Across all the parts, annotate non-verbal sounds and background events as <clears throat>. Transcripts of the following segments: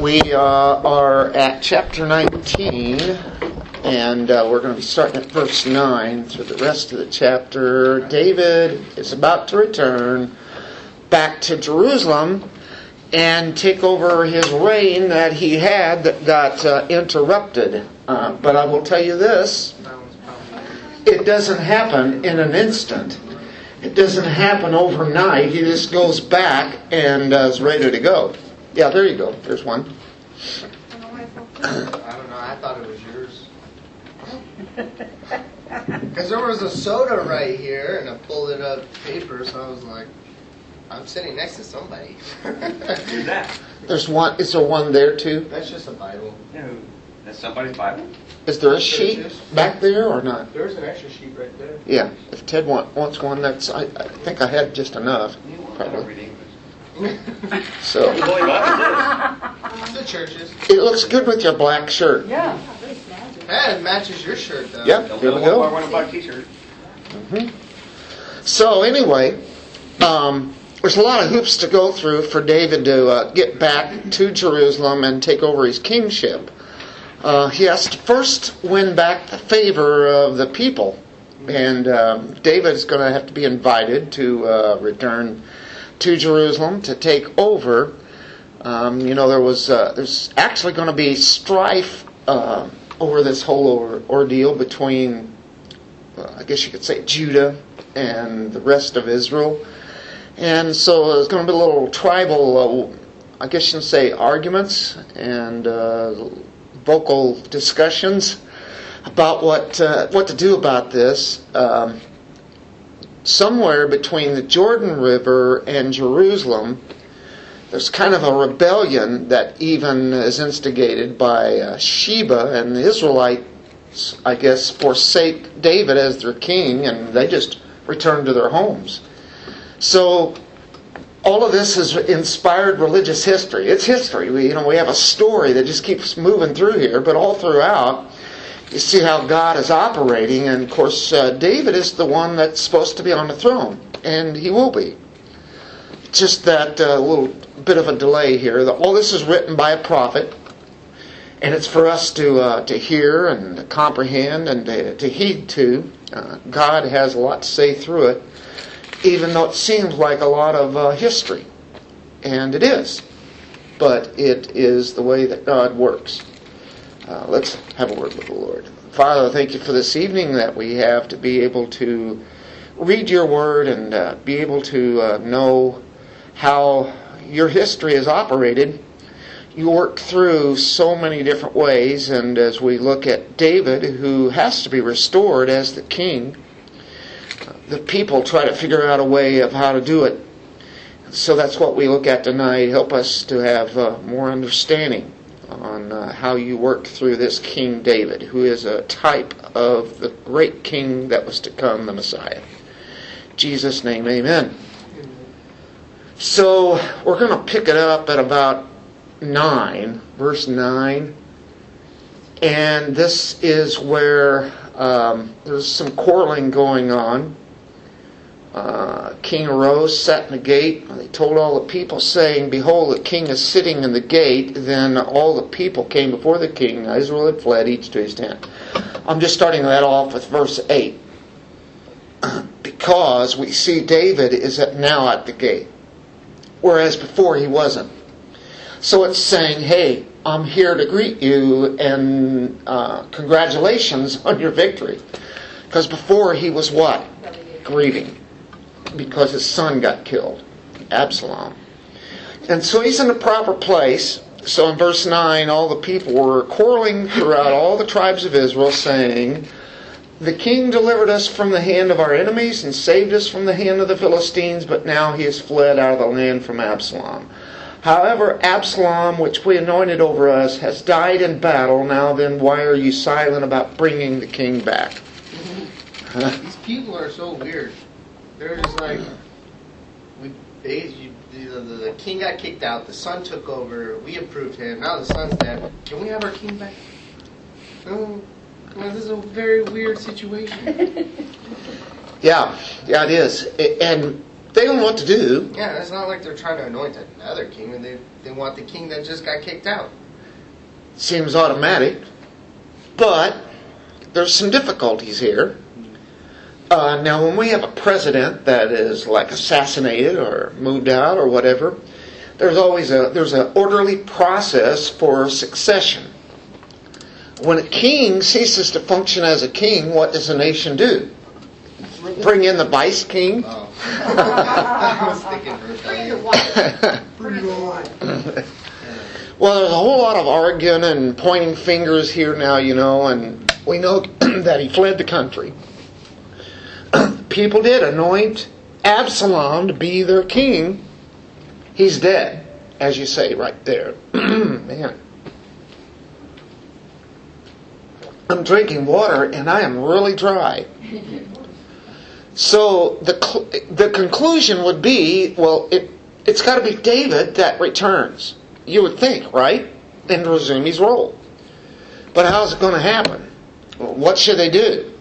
We uh, are at chapter 19, and uh, we're going to be starting at verse 9 through the rest of the chapter. David is about to return back to Jerusalem and take over his reign that he had that got uh, interrupted. Uh, but I will tell you this it doesn't happen in an instant. It doesn't happen overnight. He just goes back and uh, is ready to go. Yeah, there you go. There's one. I don't know. I thought it was yours. <laughs> Because there was a soda right here, and I pulled it up paper, so I was like, I'm sitting next to somebody. Who's that? There's one. Is there one there too? That's just a Bible. No, that's somebody's Bible. Is there a sheet back there or not? There's an extra sheet right there. Yeah. If Ted want, wants one, that's. I, I think I had just enough. I don't Probably. read English. So Boy, what is the churches. it looks good with your black shirt. Yeah. Hey, it matches your shirt, though. Yeah. this? Here we Don't go. I want to buy a T-shirt. So anyway, um, there's a lot of hoops to go through for David to uh, get back to Jerusalem and take over his kingship. Uh, he has to first win back the favor of the people, and um, David is going to have to be invited to uh, return to Jerusalem to take over. Um, you know, there was uh, there's actually going to be strife uh, over this whole or- ordeal between I guess you could say Judah and the rest of Israel. And so there's going to be a little tribal, uh, I guess you can say, arguments and uh, vocal discussions about what uh, what to do about this. Um, somewhere between the Jordan River and Jerusalem, there's kind of a rebellion that even is instigated by uh, Sheba and the Israelites, I guess, forsake David as their king and they just return to their homes. So all of this has inspired religious history. It's history. We, you know, we have a story that just keeps moving through here, but all throughout, you see how God is operating. And of course, uh, David is the one that's supposed to be on the throne, and he will be. Just that uh, little bit of a delay here. All this is written by a prophet. And it's for us to uh, to hear and to comprehend and to, to heed to. Uh, God has a lot to say through it, even though it seems like a lot of uh, history, and it is. But it is the way that God works. Uh, let's have a word with the Lord. Father, thank you for this evening that we have to be able to read your word and uh, be able to uh, know how your history is operated you work through so many different ways, and as we look at David, who has to be restored as the king, the people try to figure out a way of how to do it. So that's what we look at tonight. Help us to have uh, more understanding on uh, how you work through this King David, who is a type of the great king that was to come, the Messiah. Jesus' name, amen. So we're going to pick it up at about 9, verse 9. And this is where um, there's some quarreling going on. Uh, king arose, sat in the gate. They told all the people, saying, Behold, the king is sitting in the gate. Then all the people came before the king. Israel had fled, each to his tent. I'm just starting that off with verse 8. <clears throat> Because we see David is now at the gate, whereas before he wasn't. So it's saying, hey, I'm here to greet you and uh, congratulations <laughs> on your victory. Because before he was what? Grieving. Because his son got killed, Absalom. And so he's in the proper place. So in verse 9, all the people were quarreling throughout all the tribes of Israel, saying, The king delivered us from the hand of our enemies and saved us from the hand of the Philistines, but now he has fled out of the land from Absalom. However, Absalom, which we anointed over us, has died in battle. Now then, why are you silent about bringing the king back? These people are so weird. They're just like, we they, you, the, the, the king got kicked out, the son took over, we approved him, now the son's dead. Can we have our king back? Oh, no. Well, this is a very weird situation. <laughs> Yeah, yeah, it is. And they don't know what to do. Yeah, it's not like they're trying to anoint another king. They they want the king that just got kicked out. Seems automatic. But there's some difficulties here. Uh, now, when we have a president that is like assassinated or moved out or whatever, there's always a there's an orderly process for succession. When a king ceases to function as a king, what does a nation do? Bring in the vice king. Oh, <laughs> I was thinking Bring your wife. Bring your wife. <laughs> Well, there's a whole lot of arguing and pointing fingers here now, you know, and we know <clears throat> that he fled the country. People did anoint Absalom to be their king. He's dead, as you say right there. <clears throat> Man. I'm drinking water and I am really dry. So the the conclusion would be, well, it it's got to be David that returns. You would think, right? And resume his role. But how's it going to happen? What should they do?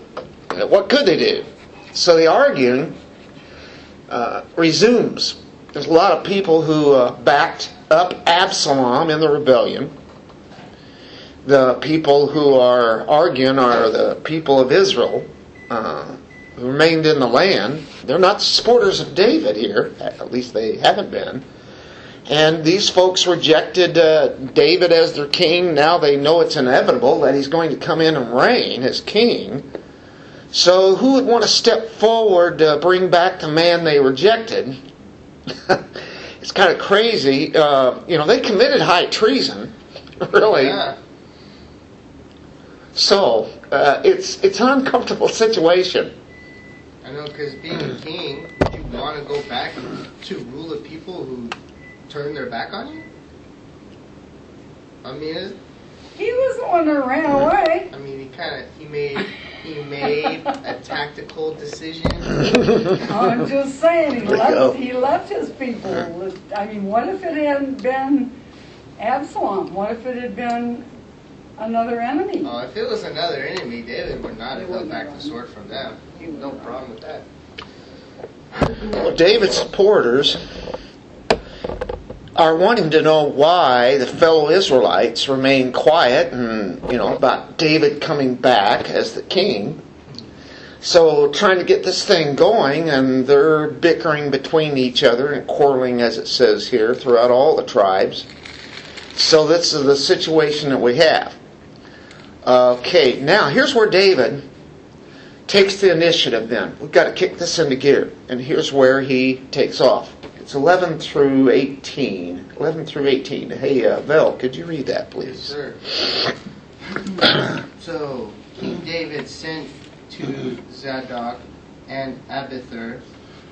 What could they do? So the arguing uh, resumes. There's a lot of people who uh, backed up Absalom in the rebellion. The people who are arguing are the people of Israel uh, who remained in the land. They're not supporters of David here, at least they haven't been. And these folks rejected uh, David as their king. Now they know it's inevitable that he's going to come in and reign as king. So who would want to step forward to bring back the man they rejected? <laughs> it's kind of crazy. Uh, you know, they committed high treason, <laughs> really. Yeah. So uh, it's it's an uncomfortable <laughs> situation. I know, because being a king, would you want to go back to rule a people who turn their back on you? I mean, He was the one that ran away. I mean, he kind of he made he made a <laughs> tactical decision. Oh, I'm just saying, he There go. left, he left his people. I mean, what if it hadn't been Absalom? What if it had been another enemy? Oh, if it was another enemy, David would not have held back have the sword from them. No problem with that. Well, David's supporters are wanting to know why the fellow Israelites remain quiet and, you know, about David coming back as the king. So, trying to get this thing going, and they're bickering between each other and quarreling, as it says here, throughout all the tribes. So, this is the situation that we have. Okay, now here's where David takes the initiative then. We've got to kick this into gear. And here's where he takes off. It's 11 through 18. 11 through 18. Hey, uh, Vel, could you read that, please? Yes, sir. so King David sent to Zadok and Abiathar,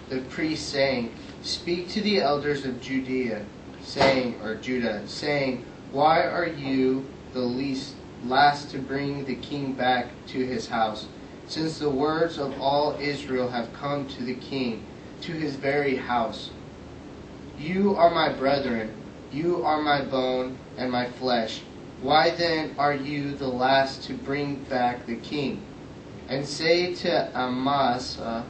the priests, saying, "Speak to the elders of Judea, saying, or Judah, saying, Why are you the least last to bring the king back to his house, since the words of all Israel have come to the king, to his very house? You are my brethren, you are my bone and my flesh. Why then are you the last to bring back the king? And say to Amasa,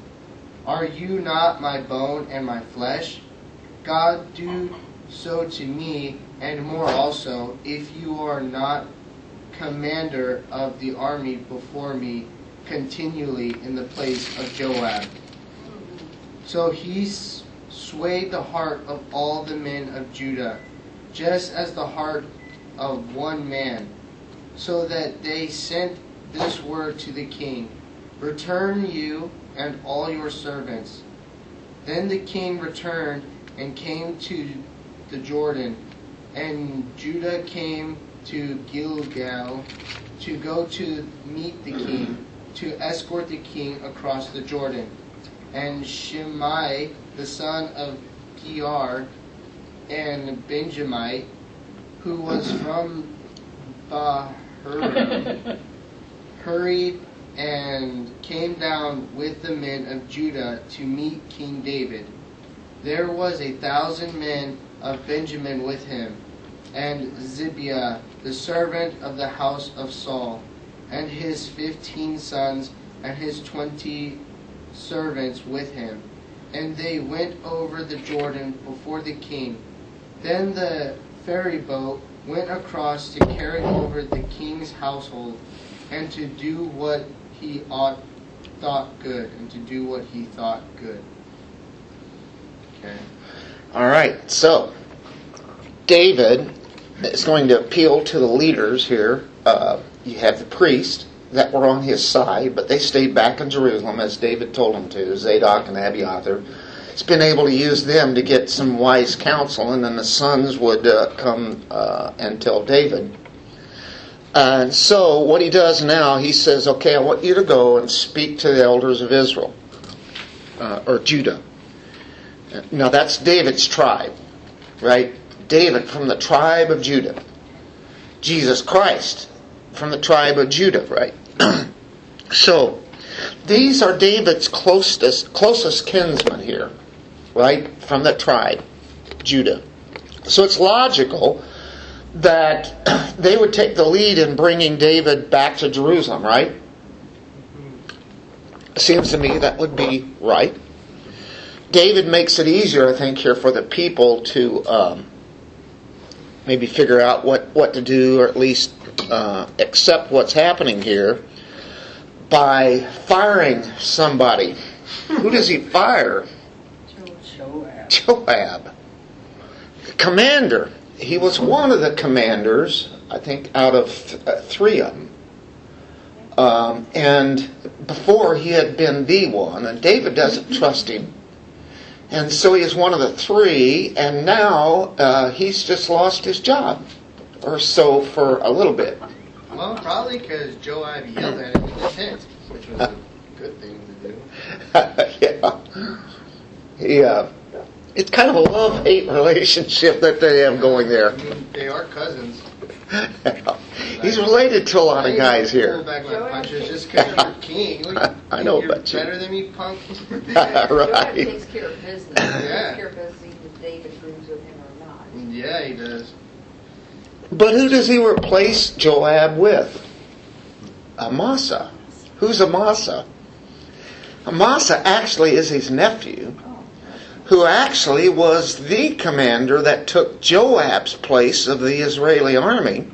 Are you not my bone and my flesh? God do so to me, and more also, if you are not commander of the army before me continually in the place of Joab. So he s- swayed the heart of all the men of Judah, just as the heart of one man, so that they sent this word to the king Return you and all your servants. Then the king returned and came to the Jordan, and Judah came to Gilgal to go to meet the king, to escort the king across the Jordan. And Shimei, the son of Giar, and Benjamite, who was <clears throat> from Bahurim, <laughs> hurried and came down with the men of Judah to meet King David. There was a thousand men of Benjamin with him, and Ziba, the servant of the house of Saul, and his fifteen sons, and his twenty servants with him. and they went over the Jordan before the king. Then the ferry boat went across to carry over the king's household and to do what he ought thought good and to do what he thought good. Okay. All right, so David is going to appeal to the leaders here. Uh, you have the priests that were on his side, but they stayed back in Jerusalem as David told them to, Zadok and Abiathar. He's been able to use them to get some wise counsel, and then the sons would uh, come uh, and tell David. And so, what he does now, he says, Okay, I want you to go and speak to the elders of Israel, uh, or Judah. Now, that's David's tribe, right? David from the tribe of Judah. Jesus Christ from the tribe of Judah, right? <clears throat> so, these are David's closest, closest kinsmen here, right? From the tribe, Judah. So it's logical that <clears throat> they would take the lead in bringing David back to Jerusalem, right? Seems to me that would be right. David makes it easier, I think, here for the people to um, maybe figure out what, what to do or at least uh, accept what's happening here by firing somebody. Who does he fire? Joab. Joab. Commander. He was one of the commanders, I think, out of th- uh, three of them. Um, and before he had been the one, and David doesn't trust him. And so he is one of the three, and now uh, he's just lost his job. Or so for a little bit. Well, probably because Joab yelled at him in the tent, which was a good thing to do. <laughs> yeah. Yeah. It's kind of a love hate <laughs> relationship that they have going there. I mean, they are cousins. <laughs> He's related to a lot of guys here. back my punches just because you're <laughs> king. What, I know you're about you. better than me, punk. <laughs> Joab right. takes care of business. He Yeah. takes care of business even David agrees with him or not. yeah, he does. But who does he replace Joab with? Amasa. Who's Amasa? Amasa actually is his nephew, who actually was the commander that took Joab's place of the Israeli army.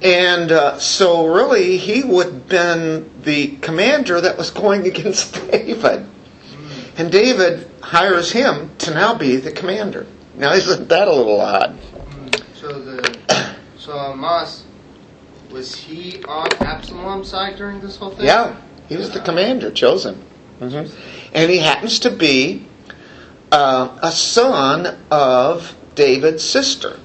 And uh, so, really, he would have been the commander that was going <laughs> against David. And David hires him to now be the commander. Now, isn't that a little odd? So the <coughs> so Amas was he on Absalom's side during this whole thing? Yeah, he was the commander chosen. Mhm. And he happens to be uh, a son of David's sister.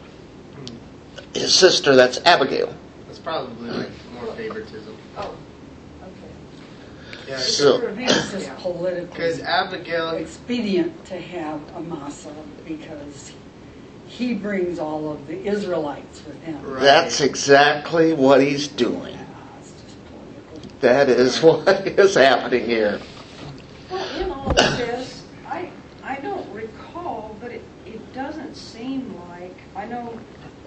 His sister, that's Abigail. That's probably like more favoritism. Oh, okay. Yeah, So- I think it's because politically Abigail. expedient to have Amasa because he brings all of the Israelites with him. Right. That's exactly what he's doing. Yeah, it's just political. That is <laughs> what is happening here. Well, in all of this, I, I don't recall, but it, it doesn't seem like, I know,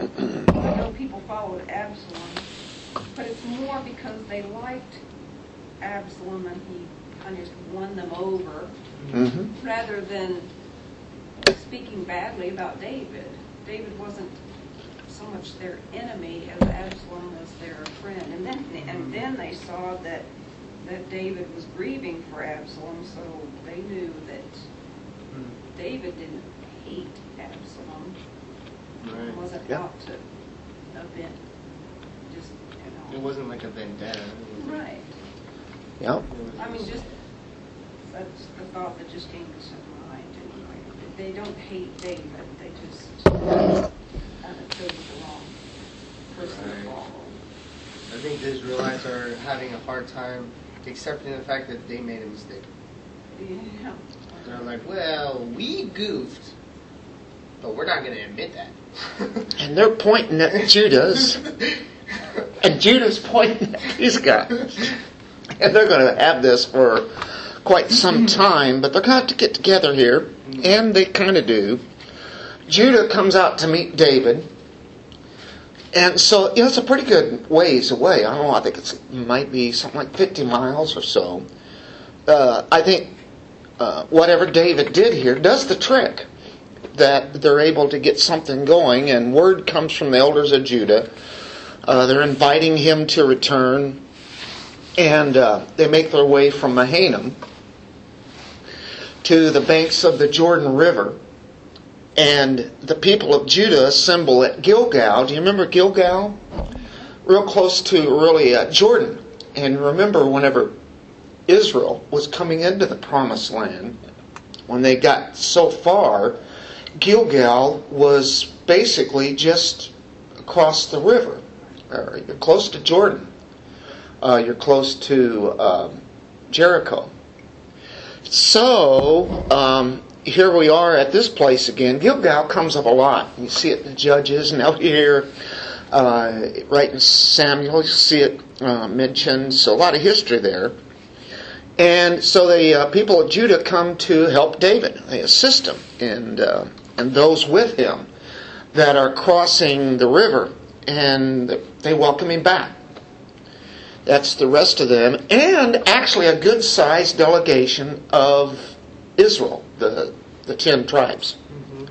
I know people followed Absalom, but it's more because they liked Absalom and he kind of just won them over, hmm rather than speaking badly about David. David wasn't so much their enemy as Absalom was their friend. And then, and then they saw that, that David was grieving for Absalom, so they knew that David didn't hate Absalom. Right. It wasn't Yeah. out to avenge, just, It you know. wasn't like a vendetta. It was- Right. Yeah. it was I mean, just, that's the thought that just came to my mind. anyway. They don't hate David, they just uh, chose the wrong person to Right. follow. I think the Israelites are having a hard time accepting the fact that they made a mistake. Yeah. They're like, well, we goofed, but we're not going to admit that. <laughs> And they're pointing at Judah's, and Judah's pointing at these guys. And they're going to have this for quite some time, but they're going to have to get together here, and they kind of do. Judah comes out to meet David, and so you know it's a pretty good ways away. I don't know. I think it's, it might be something like fifty miles or so. Uh, I think uh, whatever David did here does the trick. That they're able to get something going, and word comes from the elders of Judah. Uh, they're inviting him to return, and uh, they make their way from Mahanaim to the banks of the Jordan River. And the people of Judah assemble at Gilgal. Do you remember Gilgal? Real close to really uh, Jordan. And remember, whenever Israel was coming into the promised land, when they got so far, Gilgal was basically just across the river. Or you're close to Jordan. Uh, you're close to um, Jericho. So, um, here we are at this place again. Gilgal comes up a lot. You see it in the Judges, and out here, uh, right in Samuel, you see it uh, mentioned. So, a lot of history there. And so the uh, people of Judah come to help David. They assist him and, uh, and those with him that are crossing the river, and they welcome him back. That's the rest of them, and actually a good sized delegation of Israel, the, the ten tribes. Mm-hmm.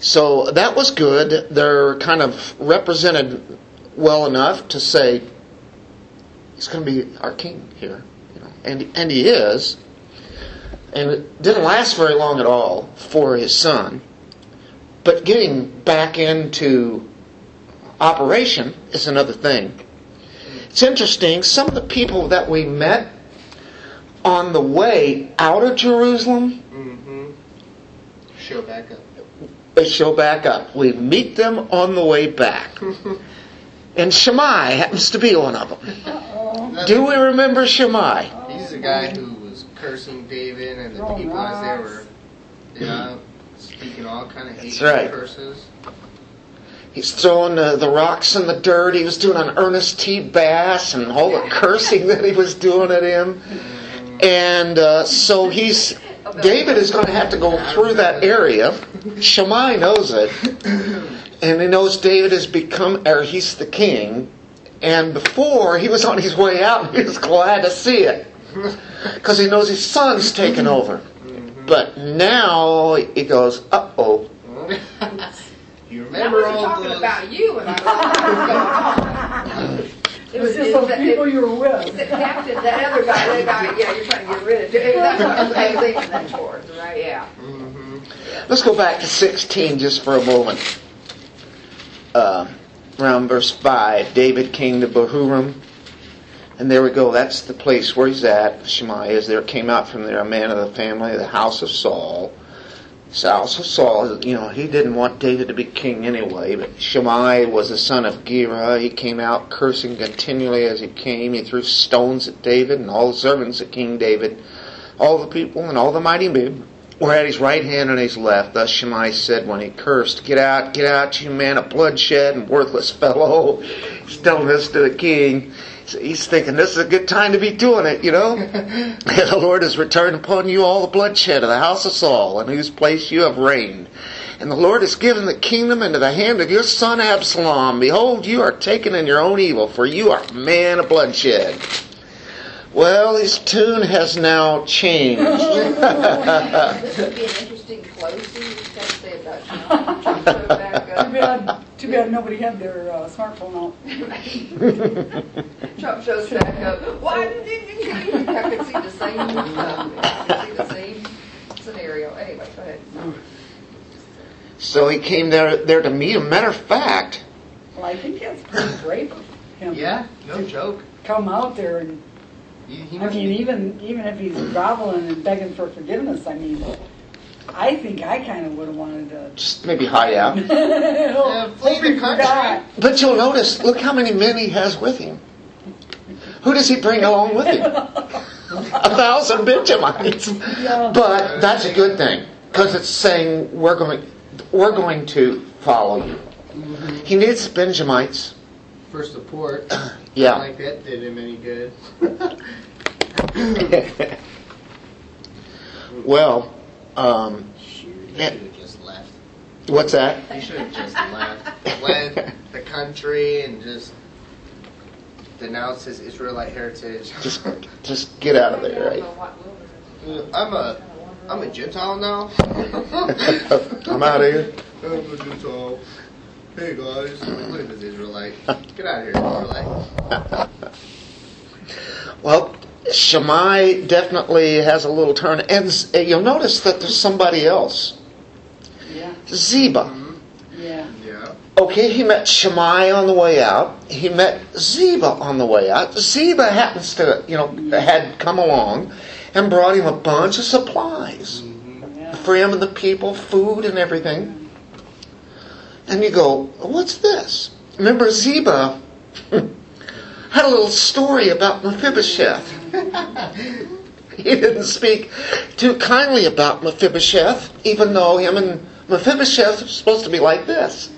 So that was good. They're kind of represented well enough to say he's going to be our king here, you know, and and he is. And it didn't last very long at all for his son. But getting back into operation is another thing. It's interesting. Some of the people that we met on the way out of Jerusalem, Mm-hmm. Show back up. they show back up. We meet them on the way back. <laughs> And Shammai happens to be one of them. Do we remember Shammai? He's the guy who was cursing David and the Throwing people as they rocks. were, yeah, speaking all kind of hateful right. curses. He's throwing uh, the rocks in the dirt. He was doing an Ernest T. Bass and all the cursing that he was doing at him. And uh, so he's <laughs> David is going to have to go through that area. Shammai knows it, <coughs> and he knows David has become, or he's the king. And before he was on his way out, <laughs> he was glad to see it <laughs> because he knows his son's taken over. But now he goes, uh oh. <laughs> you I remember wasn't all talking those? about you when I was going on. It was just those people you were with. The captain, that other guy, that guy, yeah, you're trying to get rid of. That's what I was thinking that towards, right? Yeah. Mm-hmm. Let's go back to 16 just for a moment. Uh, around verse 5, David came to Bahurim. And there we go. That's the place where he's at. Shemaiah is there. Came out from there a man of the family of the house of Saul. So house of Saul, you know, he didn't want David to be king anyway. But Shimei was the son of Gera. He came out cursing continually as he came. He threw stones at David and all the servants of King David. All the people and all the mighty men were at his right hand and his left. Thus Shimei said when he cursed, Get out, get out, you man of bloodshed and worthless fellow. He's telling this to the king. He's thinking this is a good time to be doing it, you know? <laughs> and the Lord has returned upon you all the bloodshed of the house of Saul, in whose place you have reigned. And the Lord has given the kingdom into the hand of your son Absalom. Behold, you are taken in your own evil, for you are a man of bloodshed. Well, his tune has now changed. This <laughs> would be an interesting closing, you just gotta say about Sean. Trump showed back up. Bad, too bad nobody had their uh, smartphone out. <laughs> Trump shows back up. Why did you, I could see the same, um, could see the same scenario. Anyway, go ahead. so he came there, there to meet him. Matter of fact, Well, I think that's pretty brave of him. Yeah, no joke. Come out there and, He, he I mean, be- even, even if he's groveling and begging for forgiveness, I mean, I think I kind of would have wanted to. just maybe hide out. <laughs> yeah, flee the country. But you'll notice, look how many men he has with him. Who does he bring along with him? a thousand Benjamites. Yeah. But that's a good thing because it's saying we're going, we're going to follow you. Mm-hmm. He needs Benjamites. for support. <clears throat> Yeah. Not like that did him any good. <laughs> <laughs> well, um, He should have just left. what's that? He should have just left. Led the country and just denounced his Israelite heritage. Just, just get out of there, right? wilderness. I'm a, I'm a Gentile now. <laughs> I'm out of here. I'm a Gentile. Hey guys, look at this Israelite. Get out of here, Israelite. <laughs> Well, Shammai definitely has a little turn, and uh, you'll notice that there's somebody else, Yeah, Ziba. Mm-hmm. yeah. Yeah. Okay, he met Shammai on the way out. He met Ziba on the way out. Ziba happens to, you know, mm-hmm. had come along and brought him a bunch of supplies mm-hmm. yeah. for him and the people, food and everything. And you go, what's this? Remember Ziba <laughs> had a little story about Mephibosheth. <laughs> he didn't speak too kindly about Mephibosheth, even though him and Mephibosheth are supposed to be like this.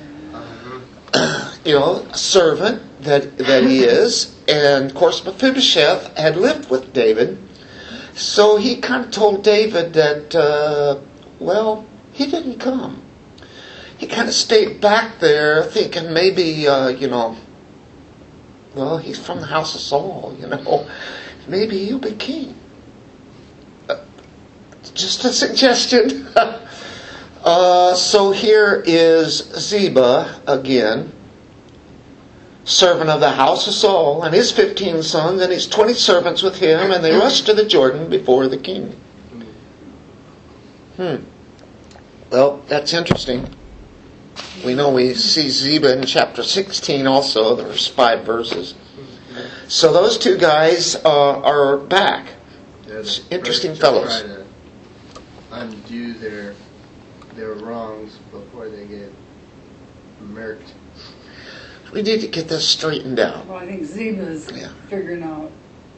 <clears throat> You know, a servant that that he <laughs> is, and of course Mephibosheth had lived with David, so he kind of told David that, uh, well, he didn't come. He kind of stayed back there, thinking maybe, uh, you know, well, he's from the house of Saul, you know, maybe he'll be king. Uh, just a suggestion. <laughs> uh, so here is Ziba again, servant of the house of Saul, and his 15 sons, and his 20 servants with him, and they rushed to the Jordan before the king. Hmm. Well, that's interesting. We know we see Ziba in chapter 16 also. There's five verses. So those two guys uh, are back. They're It's the interesting to fellows. Try to undo their their wrongs before they get murked. We need to get this straightened out. Well, I think Ziba's Yeah. figuring out,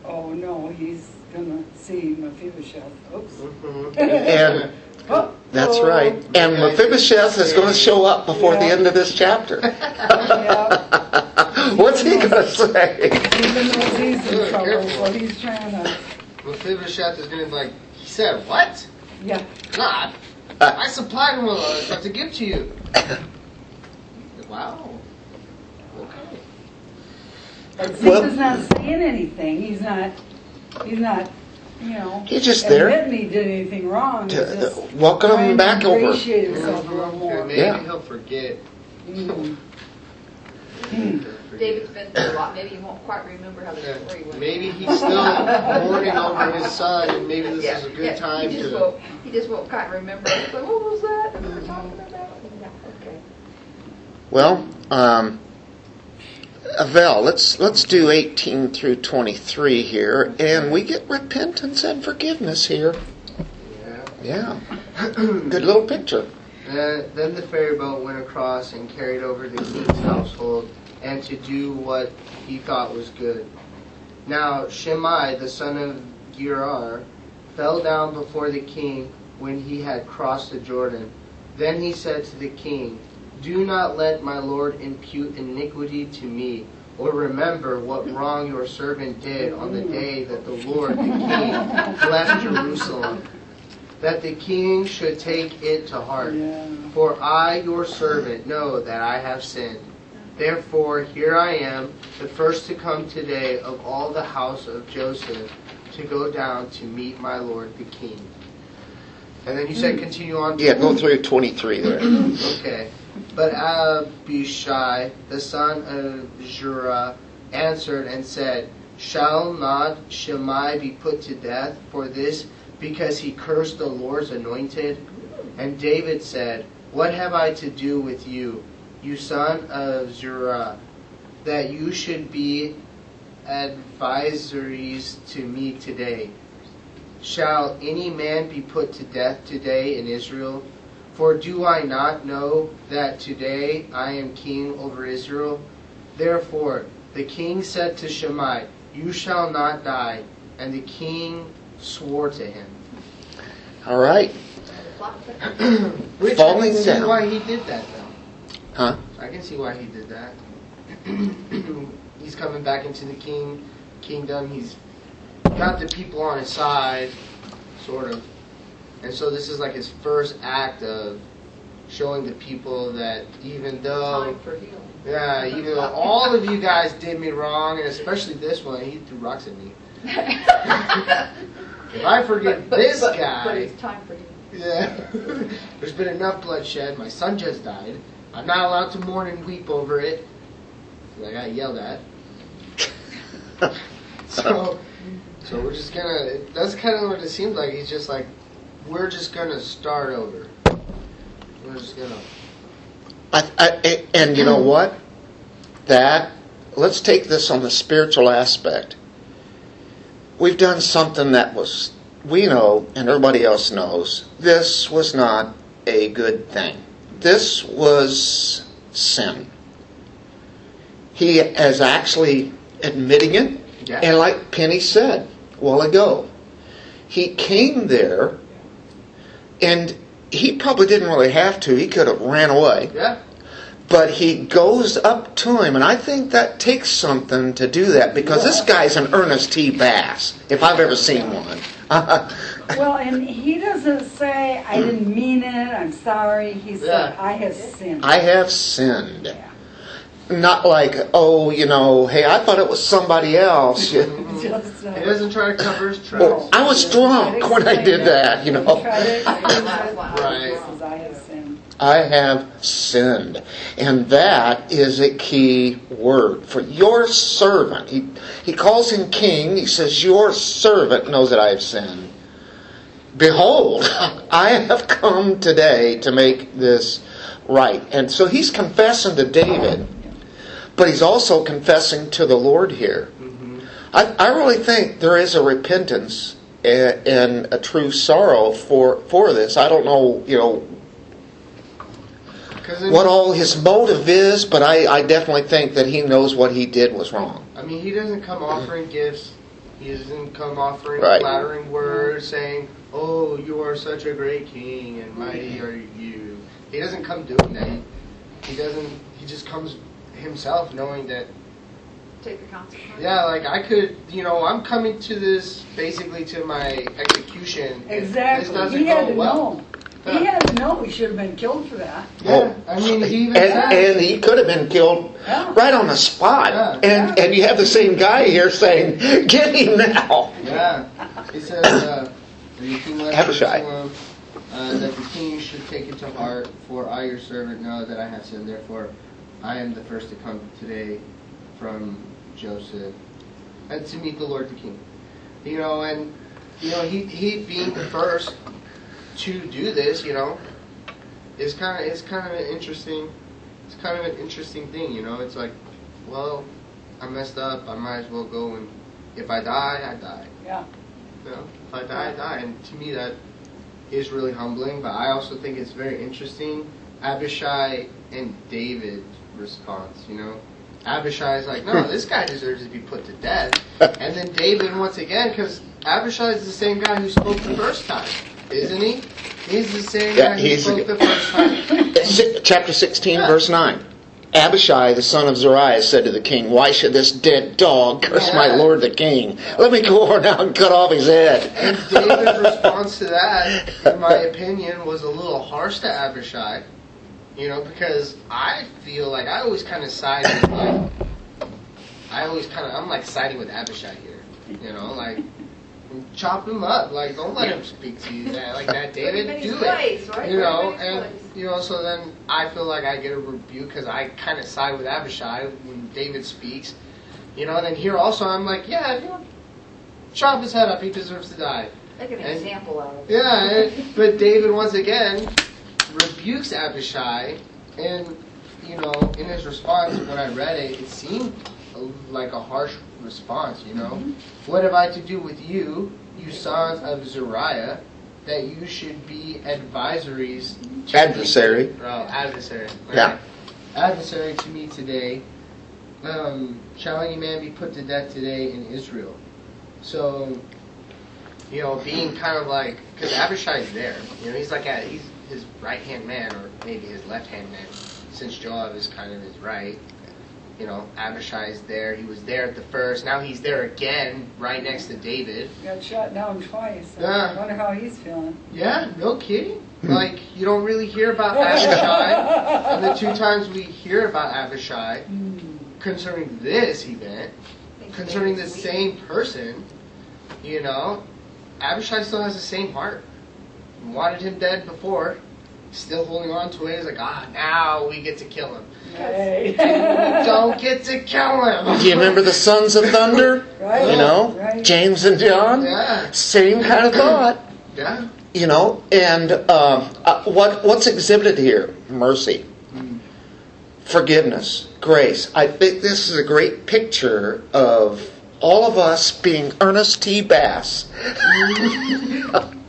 oh no, he's gonna see Mephibosheth. Oops. And <laughs> Oh, that's oh. right. And Mephibosheth is going to show up before the end of this chapter. <laughs> What's he going to say? Even though he's in trouble, careful. so he's trying to, Mephibosheth is going to be like, he said, what? yeah. God, I supplied him with uh, stuff to give to you. wow. Okay. But Well- Ziba's not saying anything. He's not, he's not, you know. He's just there. Admitting he did anything wrong. To- just welcome trying him to back over. ingratiate himself a little more. Maybe Yeah. he'll forget. Mm. David's been through a lot, maybe he won't quite remember how the Yeah. story went. Maybe he's still mourning over his <laughs> son, and maybe this Yeah, is a good yeah, time he just to. won't, he just won't quite remember. He's like, what was that that we were talking about? Yeah, okay. Well, um, Val, let's let's do 18 through 23 here, and we get repentance and forgiveness here. Yeah. Yeah, <clears throat> good little picture. Uh, then the ferry boat went across and carried over the king's household, and to do what he thought was good. Now Shimei, the son of Gerar, fell down before the king when he had crossed the Jordan. Then he said to the king, Do not let my lord impute iniquity to me, or remember what wrong your servant did on the day that the Lord the king blessed Jerusalem, that the king should take it to heart. For I, your servant, know that I have sinned. Therefore, here I am, the first to come today of all the house of Joseph, to go down to meet my lord the king. And then you said hmm. continue on. to- Yeah, go through 23 there. Okay. But Abishai, the son of Zeruiah, answered and said, Shall not Shimei be put to death for this, because he cursed the Lord's anointed? And David said, What have I to do with you, you son of Zeruiah, that you should be advisories to me today? Shall any man be put to death today in Israel? For do I not know that today I am king over Israel? Therefore the king said to Shimei, You shall not die. And the king swore to him. All right, <clears throat> Which I Falling can see down. why he did that, though. huh? I can see why he did that. <clears throat> He's coming back into the king kingdom. He's got the people on his side, sort of. And so this is like his first act of showing the people that even though Time for healing. Yeah, even though all of you guys did me wrong, and especially this one, he threw rocks at me. <laughs> if I forgive But- but- this but- guy, But it's time for you. yeah, <laughs> there's been enough bloodshed. My son just died. I'm not allowed to mourn and weep over it. 'cause I got yelled at. <laughs> So, so we're just gonna. That's kind of what it seems like. He's just like, we're just gonna start over. We're just gonna. I, I, and you know <clears throat> what? That, let's take this on the spiritual aspect. We've done something that was, we know, and everybody else knows, this was not a good thing. This was sin. He is actually admitting it, Yeah. and like Penny said a while ago, he came there and he probably didn't really have to. He could have ran away. Yeah. But he goes up to him, and I think that takes something to do that because this guy's an Ernest T. Bass, if I've ever seen one. <laughs> Well, and he doesn't say, I didn't mean it, I'm sorry. He said, Yeah. I have sinned. I have sinned. Yeah. Not like, oh, you know, hey, I thought it was somebody else. <laughs> <laughs> Just, He doesn't try to cover his tracks. Well, I was drunk when I did that, you know. Try to explain That's I- Right. This I have sinned. I have sinned. And that is a key word for your servant. He, he calls him king. He says, Your servant knows that I have sinned. Behold, <laughs> I have come today to make this right. And so he's confessing to David, but he's also confessing to the Lord here. I, I really think there is a repentance and, and a true sorrow for, for this. I don't know, you know, what all his motive is, but I, I definitely think that he knows what he did was wrong. I mean, he doesn't come offering gifts. He doesn't come offering Right. flattering words, saying, "Oh, you are such a great king and mighty mm-hmm. are you." He doesn't come doing that. He, he doesn't. He just comes himself, knowing that, Take the consequences. yeah, like I could, you know, I'm coming to this basically to my execution. if This Exactly. doesn't He had go to well. know. He had to know he should have been killed for that. Yeah, I mean, he even and, said, and he could have been killed Yeah. right on the spot. Yeah. And and you have the same guy here saying, "Get him now." Yeah. he says, uh, the king left Abishai. Uh, that the king should take it to heart, for I, your servant, know that I have sinned. Therefore, I am the first to come today from Joseph, and to meet the Lord the King. You know, and you know, he he being the first to do this, you know, is kind of it's kind of an interesting, it's kind of an interesting thing. You know, it's like, well, I messed up. I might as well go and if I die, I die. Yeah. You know, if I die, I die. And to me, that is really humbling. But I also think it's very interesting. Abishai and David's response. You know, Abishai is like, no, hmm. this guy deserves to be put to death. <laughs> And then David, once again, because Abishai is the same guy who spoke the first time, isn't he? He's the same Yeah, guy who he's the- spoke the first time. <laughs> Chapter 16, verse 9. Abishai, the son of Zeruiah, said to the king, Why should this dead dog curse my lord the king? Let me go over now and cut off his head. And David's response to that, in my <laughs> opinion, was a little harsh to Abishai. You know, because I feel like I always kind of side with like, I always kind of, I'm like siding with Abishai here. You know, like, chop him up. Like, don't let him speak to you that, like that, Put him in David. Do place, it. right? You know, and, place. you know, so then I feel like I get a rebuke because I kind of side with Abishai when David speaks. You know, and then here also I'm like, yeah, you know, chop his head up. He deserves to die. Make an And- example of it. Yeah, but David once again rebukes Abishai, and you know, in his response, when I read it, it seemed like a harsh response. You know, what have I to do with you, you sons of Zeruiah, that you should be advisories? To Adversary. Me? Oh, adversary. Yeah. Adversary to me today. Um, shall any man be put to death today in Israel? So you know, being kind of like because Abishai's there. You know, he's like at he's his right hand man or maybe his left hand man, since Joab is kind of his right. You know, Abishai's there. He was there at the first. Now he's there again, right next to David. Got shot down twice. I Yeah. wonder how he's feeling. Yeah, no kidding. Like you don't really hear about <laughs> Abishai, and the two times we hear about Abishai Hmm. concerning this event, concerning the same person, you know, Abishai still has the same heart. Wanted him dead before, still holding on to it. He's like, ah, now we get to kill him. Hey. <laughs> Don't get to kill him. Do you remember the Sons of Thunder? <laughs> Right. You know, Right. James and John. Yeah, Same kind of thought. yeah. You know, and uh, uh, what what's exhibited here? Mercy, forgiveness, grace. I think this is a great picture of all of us being Ernest T. Bass. <laughs>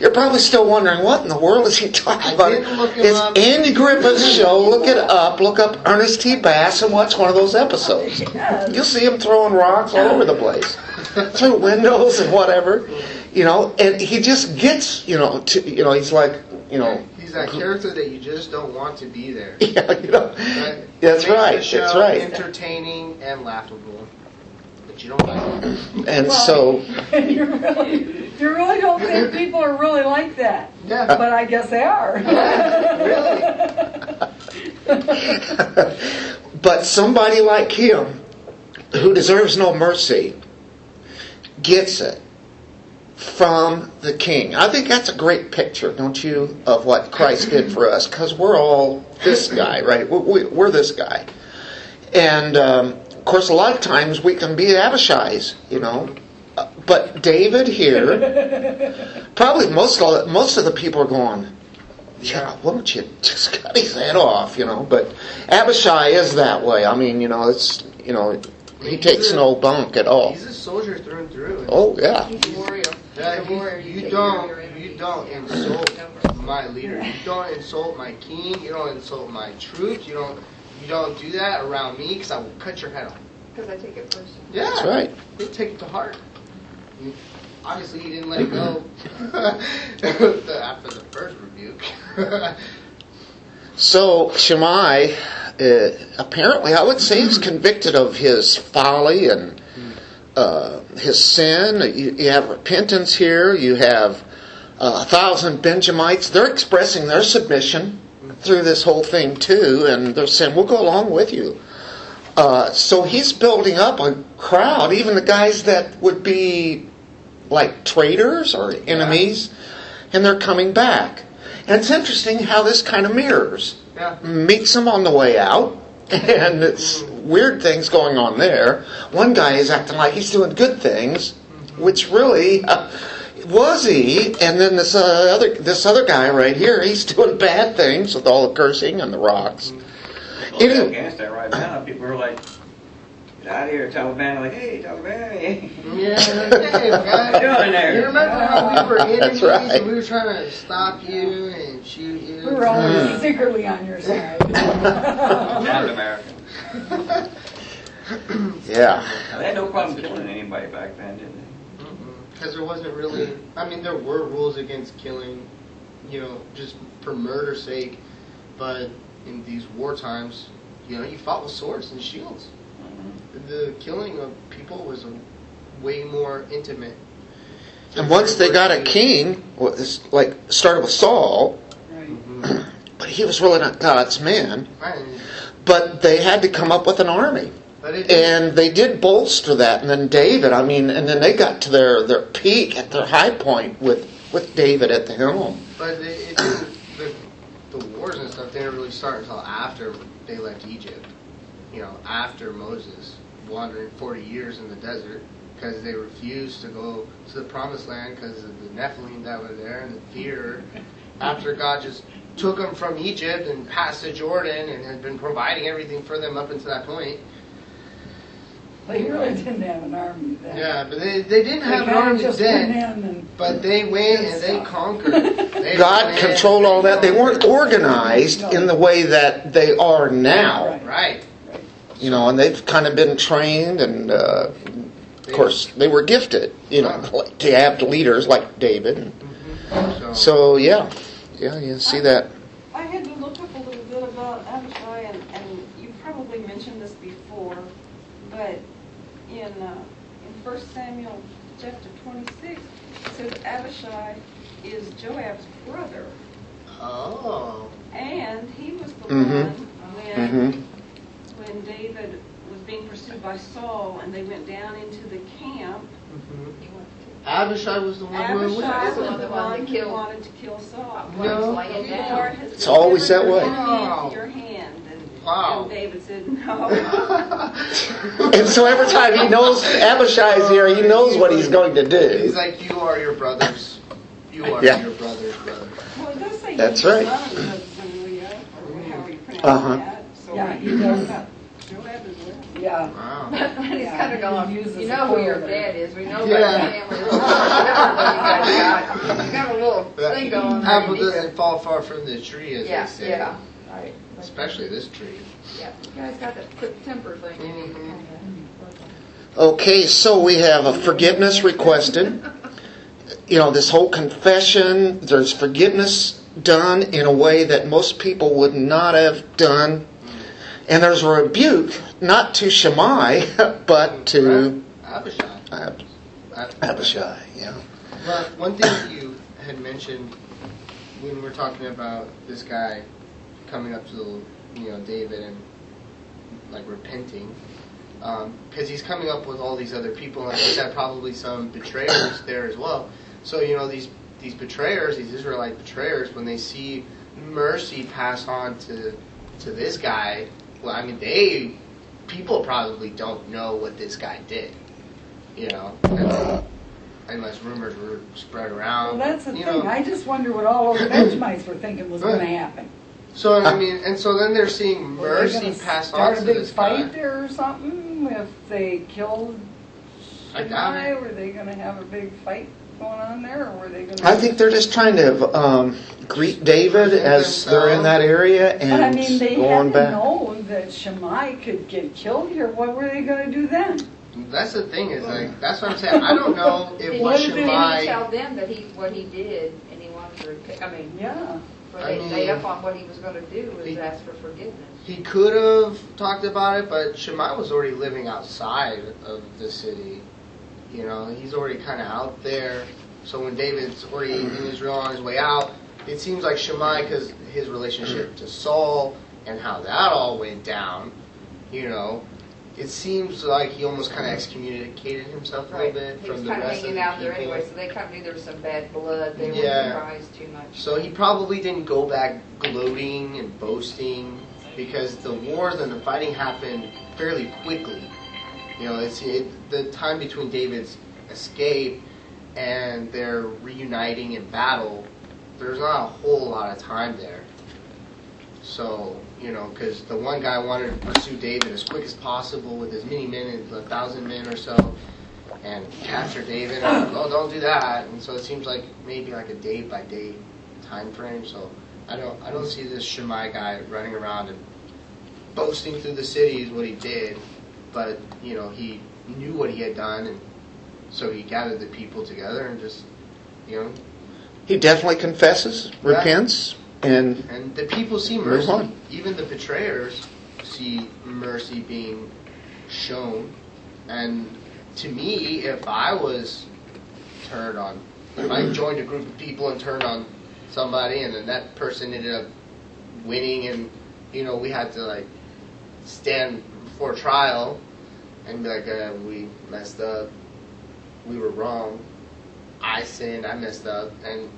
You're probably still wondering what in the world is he talking about? didn't look him it's up. Andy Griffith's show. Look it up. Look up Ernest T. Bass and watch one of those episodes. You'll see him throwing rocks all over the place, <laughs> through windows and whatever, you know. And he just gets, you know, to, you know, he's like, you know, He's that character that you just don't want to be there. <laughs> yeah, you know. Right? That's right. show That's right. Entertaining and laughable, but you don't like it. And so, <laughs> you really, you really don't think people are really like that, Yeah, but I guess they are. <laughs> <laughs> but somebody like him, who deserves no mercy, gets it from the King. I think that's a great picture, don't you, of what Christ did for us? Because we're all this guy, right? We- we- We're this guy. And um, of course, a lot of times we can be Abishai's, you know. Uh, But David here, <laughs> probably most of, most of the people are going, yeah, why don't you just <laughs> cut his head off, you know? But Abishai is that way. I mean, you know, it's, you know, he takes no bunk at all. he's a soldier through and through. Oh, yeah. He's a warrior. Yeah, He's warrior. you, you don't, care of your you don't insult my leader. You don't insult my king. You don't insult my troops. You don't, you don't do that around me because I will cut your head off. Because I take it personally. Yeah, That's right. He'll take it to heart. Obviously, he didn't let it go <laughs> <laughs> after the first rebuke. So Shimei, uh, apparently, I would say he's convicted of his folly and uh, his sin. You, you have repentance here. You have uh, a thousand Benjamites. They're expressing their submission through this whole thing too, and they're saying, "We'll go along with you." Uh, so he's building up a crowd, even the guys that would be like traitors or enemies, and they're coming back. And it's interesting how this kind of mirrors yeah. meets him on the way out, <laughs> and it's weird things going on there. One guy is acting like he's doing good things, which really uh, was he, and then this uh, other this other guy right here, he's <laughs> doing bad things with all the cursing and the rocks. Well, It is- in Afghanistan right now, people are like, get out of here, Taliban. Like, hey, Taliban. Yeah, <laughs> hey, guys. <laughs> What you doing there? You remember how we were enemies? Right. And we were trying to stop you and shoot you? We were always secretly on your side. Down American. Yeah, They had no problem killing anybody back then, didn't they? Because there wasn't really. I mean, there were rules against killing, you know, just for murder's sake. But in these war times, you know, you fought with swords and shields. Mm-hmm. The killing of people was a way more intimate. and once they got a king, like started with Saul, Right. <clears throat> but he was really not God's man. And, But they had to come up with an army. But it didn't- and they did bolster that. And then David, I mean, and then they got to their, their peak at their high point with, with David at the helm. But it, it the, the wars and stuff didn't really start until after they left Egypt. You know, after Moses wandering 40 years in the desert because they refused to go to the promised land because of the Nephilim that were there and the fear. After God just took them from Egypt and passed the Jordan and had been providing everything for them up until that point. They really didn't have an army then. Yeah, but they, they didn't They have an army just then. went in and But they went and they conquered. They <laughs> God went- controlled all that. They weren't organized in the way that they are now. Right. Right. You know, and they've kind of been trained, and uh, of course, they were gifted, you know, like, to have leaders like David. So, So, yeah, yeah, you see that. I had to look up a little bit about Abishai, and, and you probably mentioned this before, but in, uh, in First Samuel chapter twenty-six, it says Abishai is Joab's brother, oh. and he was the Mhm. one when, hmm when David was being pursued by Saul, and they went down into the camp, Abishai was the one who went with Abishai him. was the the one one who killed- wanted to kill Saul. No. Lay it The down. Lord has It's always that way. me Wow. your hand. And, Wow. and David said, no. <laughs> And so every time he knows Abishai's here, he knows what he's going to do. He's like, you are your brother's. You are Yeah. your brother's brother. Well, it does say That's his right. son was Zeruiah, or however you pronounce Uh-huh. that. So Yeah, he he does. got Joab as well. Yeah. Wow. And he's Yeah, kind of he going, uses you know who your dad is, we know Yeah. that family. You guys got, you got a little thing going on. Apple to- doesn't fall far from the tree, as Yeah, they say. yeah, right. Especially this tree. Yeah, you guys got that quick temper thing you need to Mhm. kind of. Okay, so we have a forgiveness requested. You know, this whole confession, there's forgiveness done in a way that most people would not have done. And there's a rebuke, not to Shimei, <laughs> but to Abishai. Ab- Ab- Abishai. Yeah. Well, one thing that you had mentioned when we're talking about this guy coming up to you know David and like repenting, um, because he's coming up with all these other people, and like you said, probably some betrayers there as well. So you know these these betrayers, these Israelite betrayers, when they see mercy pass on to to this guy, well, I mean they people probably don't know what this guy did, you know. And, unless rumors were spread around. Well, that's the you thing. know. I just wonder what all those Benjamites were thinking was going to happen. So I mean, and so then they're seeing Were they mercy gonna passed on start to a big this fight guy. there or something? If they killed I doubt Shimei, it. were they going to have a big fight going on there, or were they going to? I think they're just trying to um, greet David as they're in that area and But I mean, they go had on to back. know that Shimei could get killed here. What were they going to do then? That's the thing is like that's what I'm saying. I don't know if Did what he, did he Shimei. tell them that he, what he did, and he wanted to repent, I mean, Yeah. Were I they, mean- on what he was gonna do, was He- ask for forgiveness? He could have talked about it, but Shimei was already living outside of the city. You know, he's already kind of out there. So when David's already in Israel on his way out, it seems like Shimei, because his relationship to Saul and how that all went down, you know, it seems like he almost kind of excommunicated himself a little bit He from was the kind of rest of hanging the out there people. anyway, so they kind of knew there was some bad blood, they Yeah. weren't surprised too much. So he probably didn't go back gloating and boasting because the wars and the fighting happened fairly quickly. You know, it's it, the time between David's escape and their reuniting in battle. There's not a whole lot of time there. So you know, because the one guy wanted to pursue David as quick as possible with as many men, as a thousand men or so, and capture David. And, oh, don't do that. And so it seems like maybe like a day by day time frame. So I don't I don't see this Shimei guy running around and boasting through the city is what he did, but you know he knew what he had done, and so he gathered the people together and just you know He definitely confesses, Yeah. repents, and And the people see mercy. Even the betrayers see mercy being shown. And to me, if I was turned on, if I joined a group of people and turned on somebody, and then that person ended up winning, and you know we had to like stand for trial and be like, uh, we messed up, we were wrong, I sinned, I messed up, and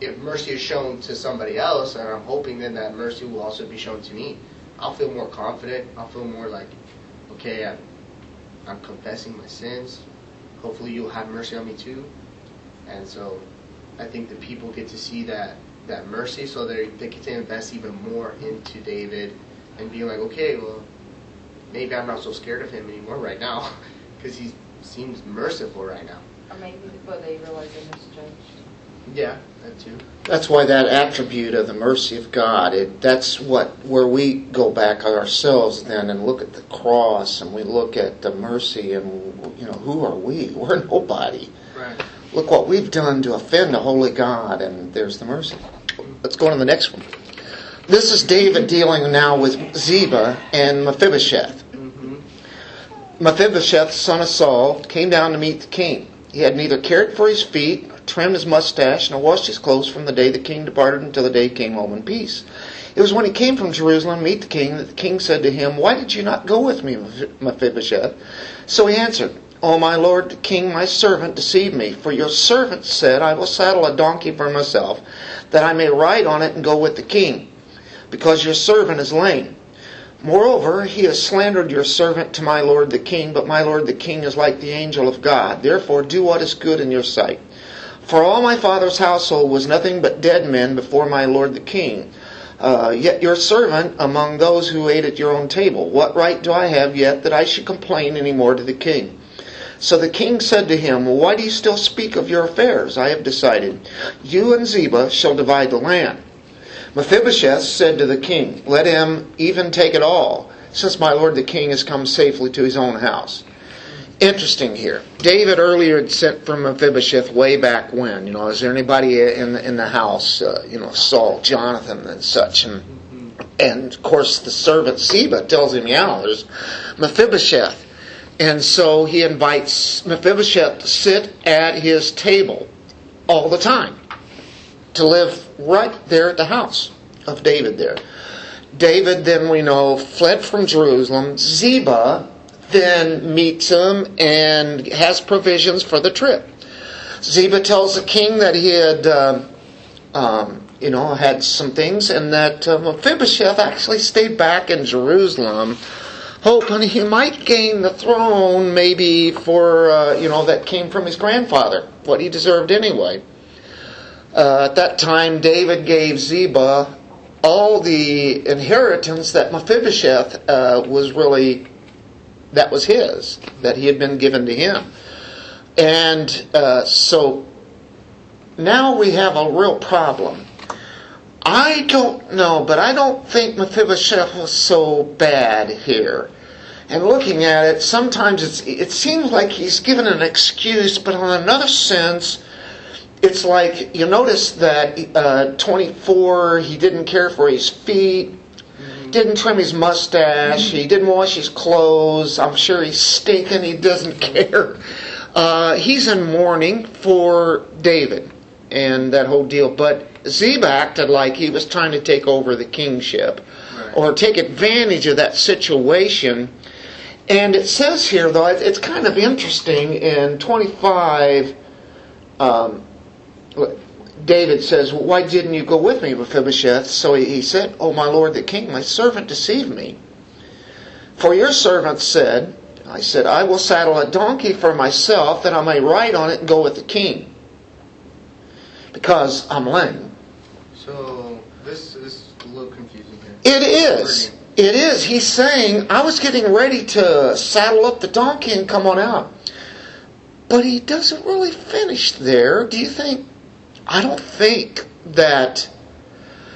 if mercy is shown to somebody else, and I'm hoping then that mercy will also be shown to me, I'll feel more confident. I'll feel more like, okay, I'm, I'm confessing my sins. Hopefully, you'll have mercy on me too. And so, I think the people get to see that that mercy, so they they get to invest even more into David and be like, okay, well, maybe I'm not so scared of him anymore right now, <laughs> because he seems merciful right now. Or maybe, but they realize they misjudged. Yeah, that too. that's why that attribute of the mercy of God. It, that's what where we go back on ourselves then and look at the cross and we look at the mercy and you know who are we? <laughs> We're nobody. Right. Look what we've done to offend a holy God, and there's the mercy. Let's go on to the next one. This is David dealing now with Ziba and Mephibosheth. Mm-hmm. Mephibosheth, son of Saul, came down to meet the king. He had neither cared for his feet, trimmed his mustache, nor washed his clothes from the day the king departed until the day he came home in peace. It was when he came from Jerusalem to meet the king that the king said to him, Why did you not go with me, Mephibosheth? So he answered, O my lord the king, my servant deceived me. For your servant said, I will saddle a donkey for myself, that I may ride on it and go with the king, because your servant is lame. Moreover, he has slandered your servant to my lord the king, but my lord the king is like the angel of God. Therefore, do what is good in your sight. For all my father's household was nothing but dead men before my lord the king. Uh, yet your servant among those who ate at your own table. What right do I have yet that I should complain any more to the king? So the king said to him, Why do you still speak of your affairs? I have decided. You and Ziba shall divide the land. Mephibosheth said to the king, Let him even take it all, since my lord the king has come safely to his own house. Interesting here. David earlier had sent for Mephibosheth way back when. You know, is there anybody in the, in the house? Uh, you know, Saul, Jonathan, and such. And, and of course, the servant Ziba tells him, Yeah, there's Mephibosheth. And so he invites Mephibosheth to sit at his table all the time, to live right there at the house of David there. David, then we know, fled from Jerusalem. Ziba then meets him and has provisions for the trip. Ziba tells the king that he had, uh, um, you know, had some things, and that uh, Mephibosheth actually stayed back in Jerusalem hoping he might gain the throne maybe for, uh, you know, that came from his grandfather, what he deserved anyway. Uh, at that time, David gave Ziba all the inheritance that Mephibosheth uh, was really, that was his, that he had been given to him. And uh, so now we have a real problem. I don't know, but I don't think Mephibosheth was so bad here. And looking at it, sometimes it seems like he's given an excuse, but on another sense, it's like you notice that uh, 24, he didn't care for his feet, didn't trim his mustache, he didn't wash his clothes. I'm sure he's stinking, he doesn't <laughs> care. Uh, he's in mourning for David and that whole deal. But Ziba acted like he was trying to take over the kingship Right. or take advantage of that situation. And it says here, though, it's kind of interesting in 25, um, David says, Why didn't you go with me, Mephibosheth? So he he said, Oh, my lord the king, my servant deceived me. For your servant said, I said, I will saddle a donkey for myself that I may ride on it and go with the king. Because I'm lame. So this is a little confusing here. It is. It is. He's saying, I was getting ready to saddle up the donkey and come on out. But he doesn't really finish there. Do you think? I don't think that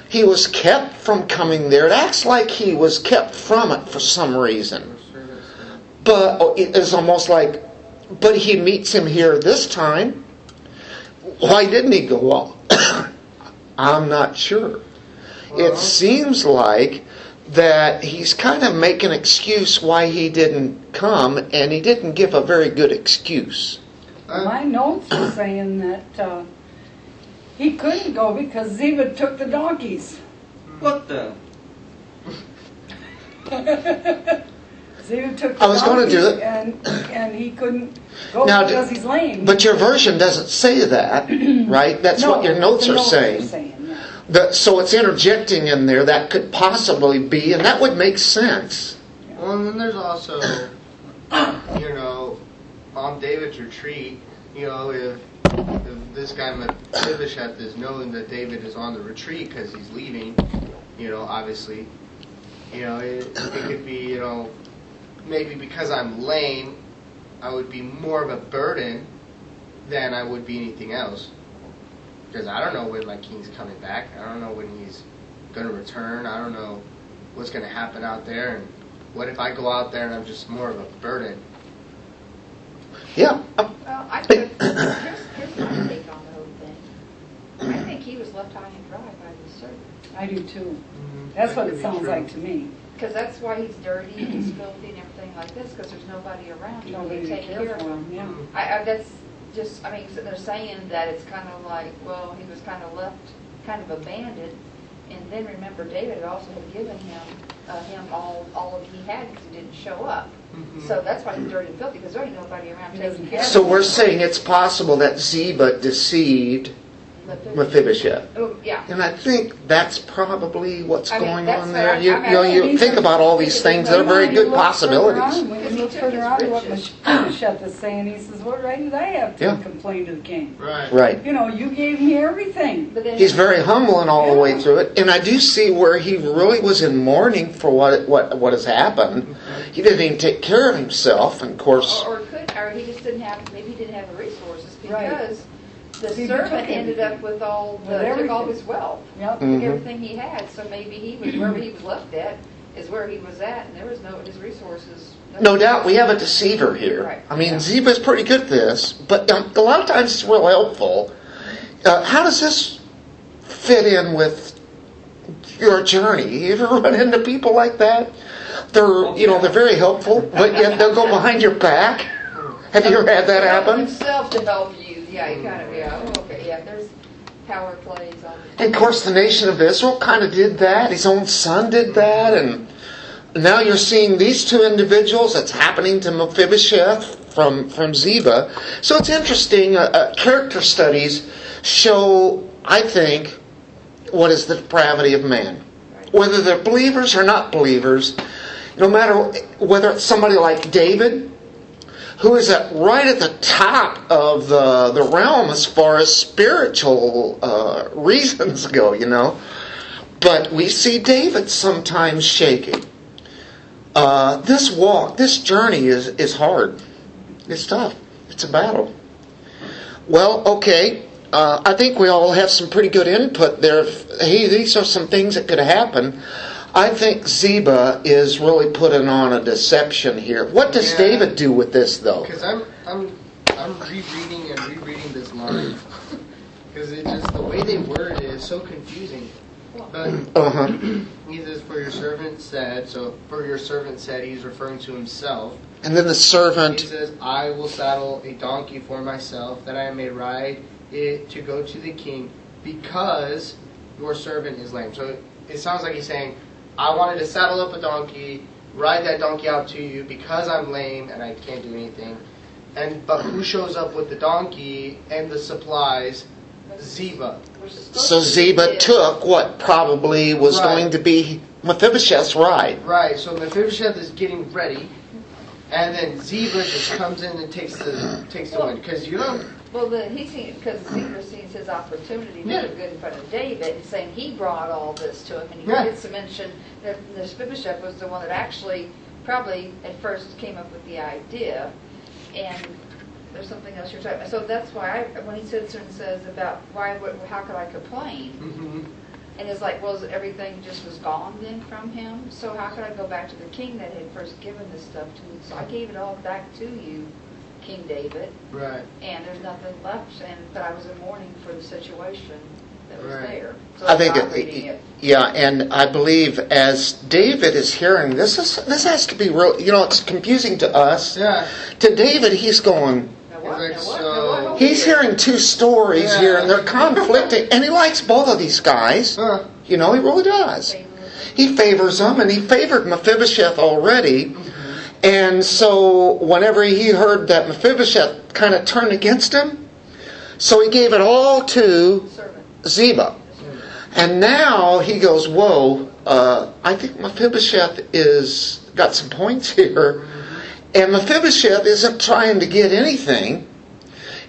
he was kept from coming there. It acts like he was kept from it for some reason. But oh, it is almost like, but he meets him here this time. Why didn't he go on? <coughs> I'm not sure. It seems like that he's kind of making an excuse why he didn't come, and he didn't give a very good excuse. My notes are saying that uh, he couldn't go because Ziba took the donkeys. What the? <laughs> Ziba took the I was gonna donkeys do it. and and he couldn't go Now, because d- he's lame. But your version doesn't say that, <clears throat> right? That's what your notes the are saying. yeah. The- so it's interjecting in there that could possibly be, and that would make sense. Well, and then there's also, you know, on David's retreat, you know, if, if this guy Mephibosheth is knowing that David is on the retreat because he's leaving, you know, obviously, you know, it, it could be, you know, maybe because I'm lame, I would be more of a burden than I would be anything else. Because I don't know when my king's coming back. I don't know when he's going to return. I don't know what's going to happen out there. And what if I go out there and I'm just more of a burden? Yeah. Well, I think, here's, here's my take on the whole thing. I think he was left high and dry by the servant. I do too. That's what it sounds like to me. Because that's why he's dirty and he's filthy and everything like this, because there's nobody around him Nobody to to take care care of him. him, yeah. I, I, that's just, I mean, 'cause they're saying that it's kind of like, well, he was kind of left, kind of abandoned, And then remember, David had also had given him, uh, him all, all of he had because he didn't show up. So that's why he's dirty and filthy, because there ain't nobody around He taking doesn't care of him. So we're saying it's possible that Ziba deceived Mephibosheth. Oh, yeah. And I think that's probably what's I mean, going on there. I- You, I you know, you think about all these things, they're very good possibilities. on, When you he look further on what riches. Mephibosheth is saying, he says, what right did I have to Yeah. complain to the king? Right. Right. You know, you gave me everything. But then He's very humble and all the way through it, and I do see where he really was in mourning for what what what has happened. Mm-hmm. He didn't even take care of himself, and of course, Or, or could, or he just didn't have, maybe he didn't have the resources Right. Because the He servant ended up with all, With took all his wealth. Yep. Mm. Took everything he had, so maybe he was, wherever he was left at is where he was at and there was no, his resources. no doubt we have a deceiver here. Right. I mean, Ziba's pretty good at this, but um, a lot of times it's real helpful. Uh, how does this fit in with your journey? Have You ever <laughs> run into people like that? They're, you know, they're very helpful, but yet they'll go behind your back. <laughs> Have you ever had that happen? Himself to help you, yeah, you kind of, yeah, oh, okay, yeah, there's power plays on. And of course, the nation of Israel kind of did that. His own son did that, and now you're seeing these two individuals. It's happening to Mephibosheth from from Ziba. So it's interesting. Uh, uh, character studies show, I think, what is the depravity of man. Whether they're believers or not believers, no matter whether it's somebody like David, who is at right at the top of the the realm as far as spiritual uh, <laughs> reasons go, you know. But we see David sometimes shaking. Uh, this walk, this journey is is hard. It's tough. It's a battle. Well, okay. Uh, I think we all have some pretty good input there. Hey, these are some things that could happen. I think Ziba is really putting on a deception here. What does Yeah. David do with this, though? Because I'm I'm I'm rereading and rereading this line <laughs> because it just the way they word it is so confusing. But Uh huh. he says, "For your servant said." So, for your servant said, he's referring to himself. And then the servant. He says, "I will saddle a donkey for myself, that I may ride it to go to the king, because your servant is lame." So it sounds like he's saying, "I wanted to saddle up a donkey, ride that donkey out to you, because I'm lame and I can't do anything." And but who shows up with the donkey and the supplies? Ziba. Which is supposed So Ziba took what probably was Right. going to be Mephibosheth's ride. Right. So Mephibosheth is getting ready, and then Ziba just comes in and takes the takes the win because you know Well, then he seen, because Ziba sees his opportunity to Yeah. look good in front of David, and saying he brought all this to him, and he Yeah. forgets to mention that the Mephibosheth was the one that actually probably at first came up with the idea, and there's something else you're talking about. So that's why I, when he sits there and says about why, would- how could I complain? mhm. And it's like, well, everything just was gone then from him. So how could I go back to the king that had first given this stuff to me? So I gave it all back to you, King David right. and there's nothing left, and, but I was in mourning for the situation that was Right. there. So I think, it, it. yeah, and I believe as David is hearing this, is this has to be real. You know, it's confusing to us. Yeah. To David, he's going. What, like, now so- He's hearing two stories Yeah. here, and they're conflicting, and he likes both of these guys. Huh. You know, he really does. He favors them, and he favored Mephibosheth already. Mm-hmm. And so, whenever he heard that Mephibosheth kind of turned against him, so he gave it all to. Ziba. And now he goes, Whoa, uh, I think Mephibosheth is got some points <laughs> here. And Mephibosheth isn't trying to get anything.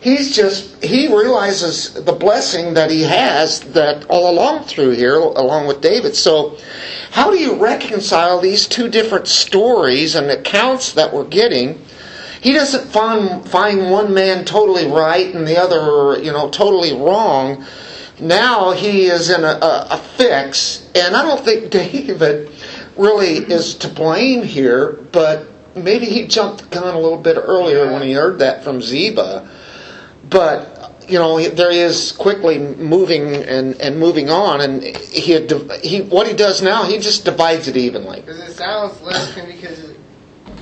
He's just, he realizes the blessing that he has that all along through here, along with David. So, how do you reconcile these two different stories and accounts that we're getting? He doesn't find, find one man totally right and the other, you know, totally wrong. Now he is in a, a, a fix, and I don't think <laughs> David really is to blame here, but maybe he jumped the gun a little bit earlier when he heard that from Ziba. But you know, there he is quickly moving and, and moving on, and he, he what he does now, he just divides it evenly. Because it sounds less because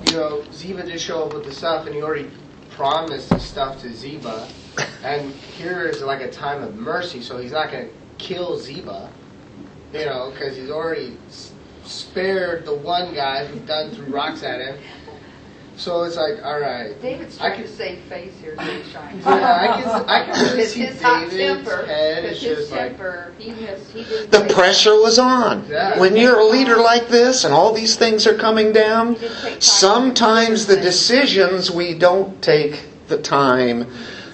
you know Ziba did show up with the stuff, and he already promised the stuff to Ziba, and here is like a time of mercy, so he's not going to kill Ziba. You know, because he's already spared the one guy who done threw rocks at him. So it's like, all right. David's I trying can- to save face here, so he's trying. Yeah, I can, I can really His, see his hot David's temper, head. his, It's his just like, temper, he has, he didn't. The take- pressure was on. Yeah. When you're a leader like this and all these things are coming down, He didn't take time. sometimes the decisions we don't take the time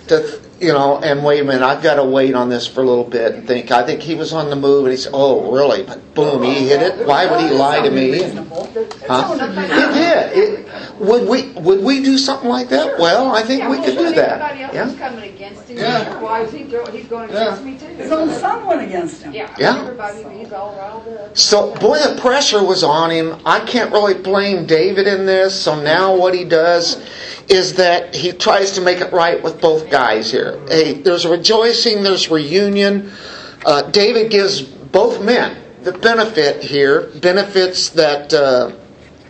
to, you know, and wait a minute, I've got to wait on this for a little bit and think. I think he was on the move and he said, oh, really? But boom, he hit it. Why would he lie to me? And- Huh? It did. It, would we would we do something like that? Well, I think Yeah, we could do that. else Yeah. coming against him. Yeah. Why is he, go- he's going Yeah. against me too? His own son went against him. Yeah. Yeah. Everybody, he's all. So, boy, the pressure was on him. I can't really blame David in this. So now what he does is that he tries to make it right with both guys here. Hey, there's rejoicing, there's reunion. Uh, David gives both men the benefit here, benefits that uh,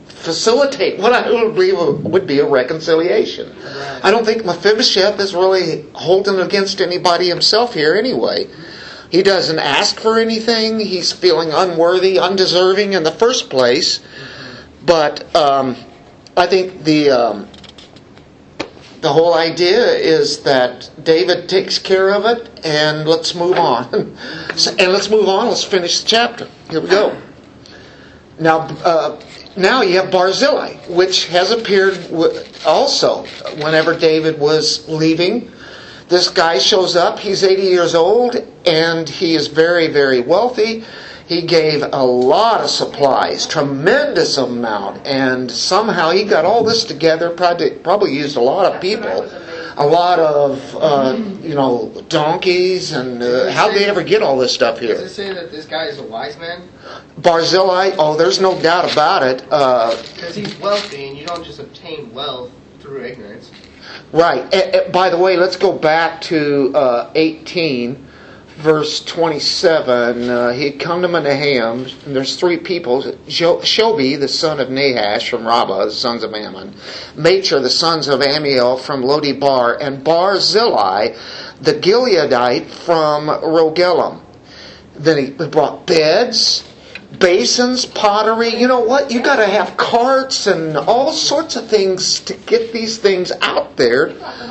facilitate what I would believe would be a reconciliation. I don't think Mephibosheth is really holding against anybody himself here anyway. He doesn't ask for anything. He's feeling unworthy, undeserving in the first place. But um, I think the um, the whole idea is that David takes care of it, and let's move on. <laughs> And let's move on. Let's finish the chapter. Here we go. Now, uh, now you have Barzillai, which has appeared also whenever David was leaving. This guy shows up. He's 80 years old, and he is very, very wealthy. He gave a lot of supplies, tremendous amount, and somehow he got all this together. Probably, probably used a lot of people, a lot of uh, you know donkeys, and uh, how they ever get all this stuff here? does it say that this guy is a wise man? Barzillai, oh, there's no doubt about it. Uh, Because he's wealthy, and you don't just obtain wealth through ignorance. right. Eh, eh, by the way, let's go back to uh, 18, verse 27. Uh, he had come to Mahanaim, and there's three people. Shobi, the son of Nahash from Rabbah, the sons of Ammon. Machir, the sons of Ammiel from Lo-debar. And Barzillai, the Gileadite from Rogelim. Then he brought beds, basins, pottery. You know what? You got to have carts and all sorts of things to get these things out there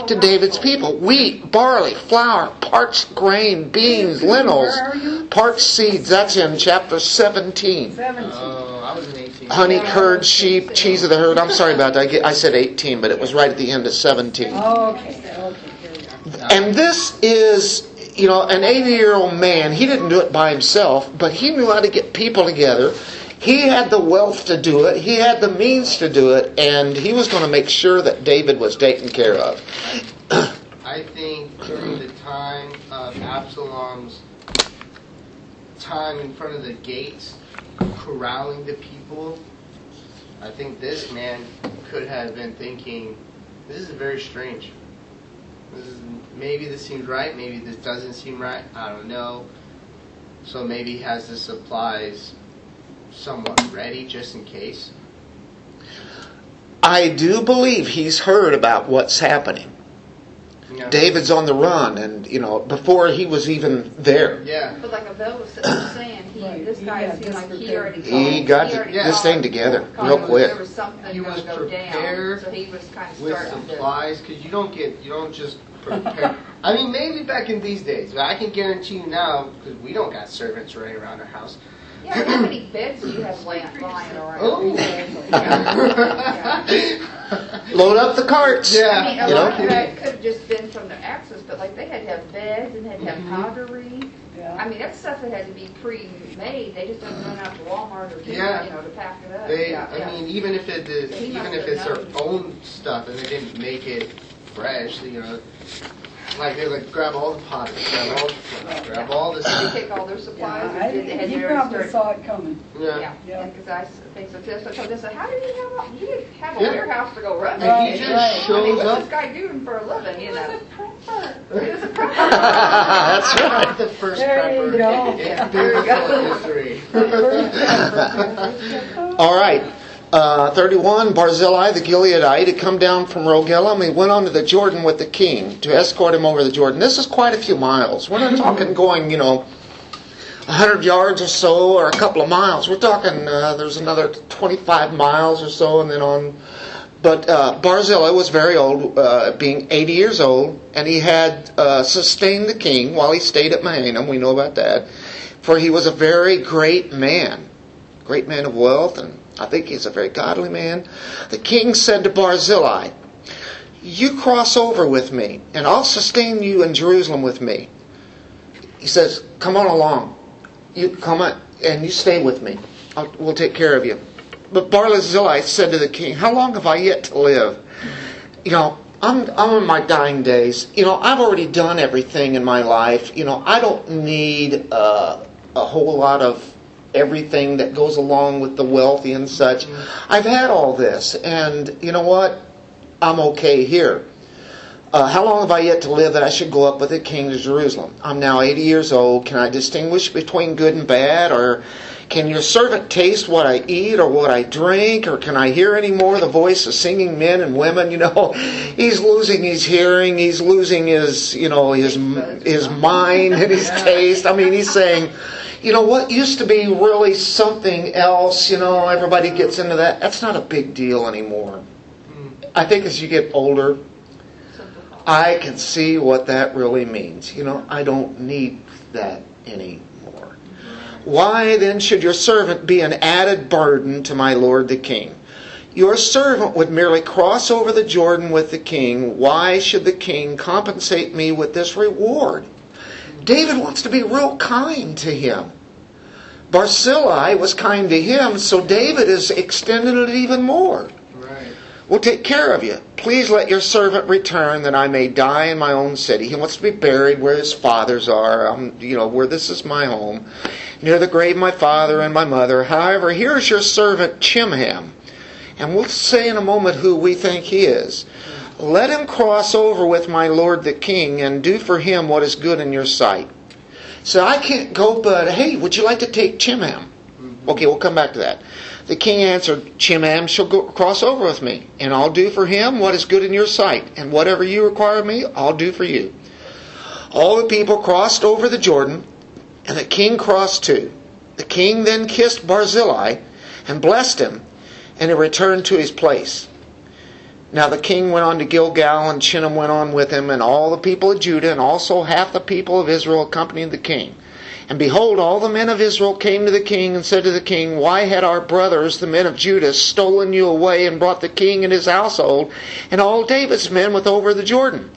to David's people. Wheat, barley, flour, parched grain, beans, lentils, Where are you? parched seeds. That's in chapter 17. Seventeen. Oh, I was in 18. Honey, curd, sheep, cheese of the herd. I'm sorry about that. I said 18, but it was right at the end of 17. Oh, okay, okay, here we are. And this is, you know, an 80 year old man. He didn't do it by himself, but he knew how to get people together. He had the wealth to do it, he had the means to do it, and he was going to make sure that David was taken care of. <coughs> I think during the time of Absalom's time in front of the gates, corralling the people, I think this man could have been thinking, this is very strange. This is, maybe this seems right, maybe this doesn't seem right, I don't know. So maybe he has the supplies somewhat ready just in case. I do believe he's heard about what's happening. You know? David's on the run, and, you know, before he was even there. Yeah. But like Abel was saying, he, Right, this guy got seemed like this he already. He called- got already this thing together called real quick. There was something He was to go down, prepared so he was kind of with supplies because you don't get you don't just prepare. I mean, maybe back in these days, but I can guarantee you now because we don't got servants running around our house. Yeah, how many beds do you have laying, lying around? Oh. <laughs> Yeah. Load up the carts. Yeah. I mean, a You lot know? of that could have just been from the access, but like they had to have beds and had to have Mm-hmm. pottery. I mean, that's stuff that had to be pre-made. They just don't run out to Walmart or Yeah. you know to pack it up. They, yeah, I yeah. mean, even if it is, He even if have it's their own stuff and they didn't make it fresh, you know, like they like grab all the pottery, grab all the flour, grab all the Did they stuff. take all their Yeah, supplies? or I did they think had he they already probably started- saw it coming. Yeah. Yeah, Yeah. because I s- think so too. So I told them, I said, how did he have, all- he didn't have a Yeah. warehouse to go run And to. Right, he just right. I mean, shows what's up. this guy doing for a living, you know? He was a <laughs> prepper. That's right. the first There you prepper go. in Yeah, there you go. history. <laughs> <laughs> All right. Uh, 31, Barzillai the Gileadite had come down from Rogelim. He went on to the Jordan with the king to escort him over the Jordan. This is quite a few miles. We're not talking <laughs> going, you know, 100 yards or so, or a couple of miles. We're talking, uh, there's another 25 miles or so, and then on. But uh, Barzillai was very old, uh, being 80 years old, and he had uh, sustained the king while he stayed at Mahanaim. We know about that. For he was a very great man, great man of wealth, and I think he's a very godly man. The king said to Barzillai, You cross over with me, and I'll sustain you in Jerusalem with me. He says, Come on along. You come on, and you stay with me. I'll, we'll take care of you. But Barzillai said to the king, How long have I yet to live? You know, I'm, I'm in my dying days. You know, I've already done everything in my life. You know, I don't need uh, a whole lot of everything that goes along with the wealthy and such. I've had all this, and you know what? I'm okay here. Uh, how long have I yet to live that I should go up with the king to Jerusalem? I'm now 80 years old. Can I distinguish between good and bad? Or can your servant taste what I eat or what I drink? Or can I hear any more the voice of singing men and women? You know, <laughs> he's losing his hearing. He's losing his, you know, his, his mind and his <laughs> taste. I mean, he's saying, you know, what used to be really something else, you know, everybody gets into that. That's not a big deal anymore. Hmm. I think as you get older, I can see what that really means. You know, I don't need that anymore. Why then should your servant be an added burden to my lord the king? Your servant would merely cross over the Jordan with the king. Why should the king compensate me with this reward? David wants to be real kind to him. Barzillai was kind to him, so David is extending it even more. Right. We'll take care of you. Please let your servant return that I may die in my own city. He wants to be buried where his fathers are, um, you know, where this is my home, near the grave of my father and my mother. However, here's your servant Chimham, and we'll say in a moment who we think he is. Let him cross over with my lord the king and do for him what is good in your sight. So I can't go, but hey, would you like to take Chimham? Mm-hmm. Okay, we'll come back to that. The king answered, Chimham shall go, cross over with me, and I'll do for him what is good in your sight, and whatever you require of me, I'll do for you. All the people crossed over the Jordan, and the king crossed too. The king then kissed Barzillai and blessed him, and he returned to his place. Now the king went on to Gilgal, and Chimham went on with him, and all the people of Judah, and also half the people of Israel accompanied the king. And behold, all the men of Israel came to the king and said to the king, Why had our brothers, the men of Judah, stolen you away and brought the king and his household and all David's men with over the Jordan?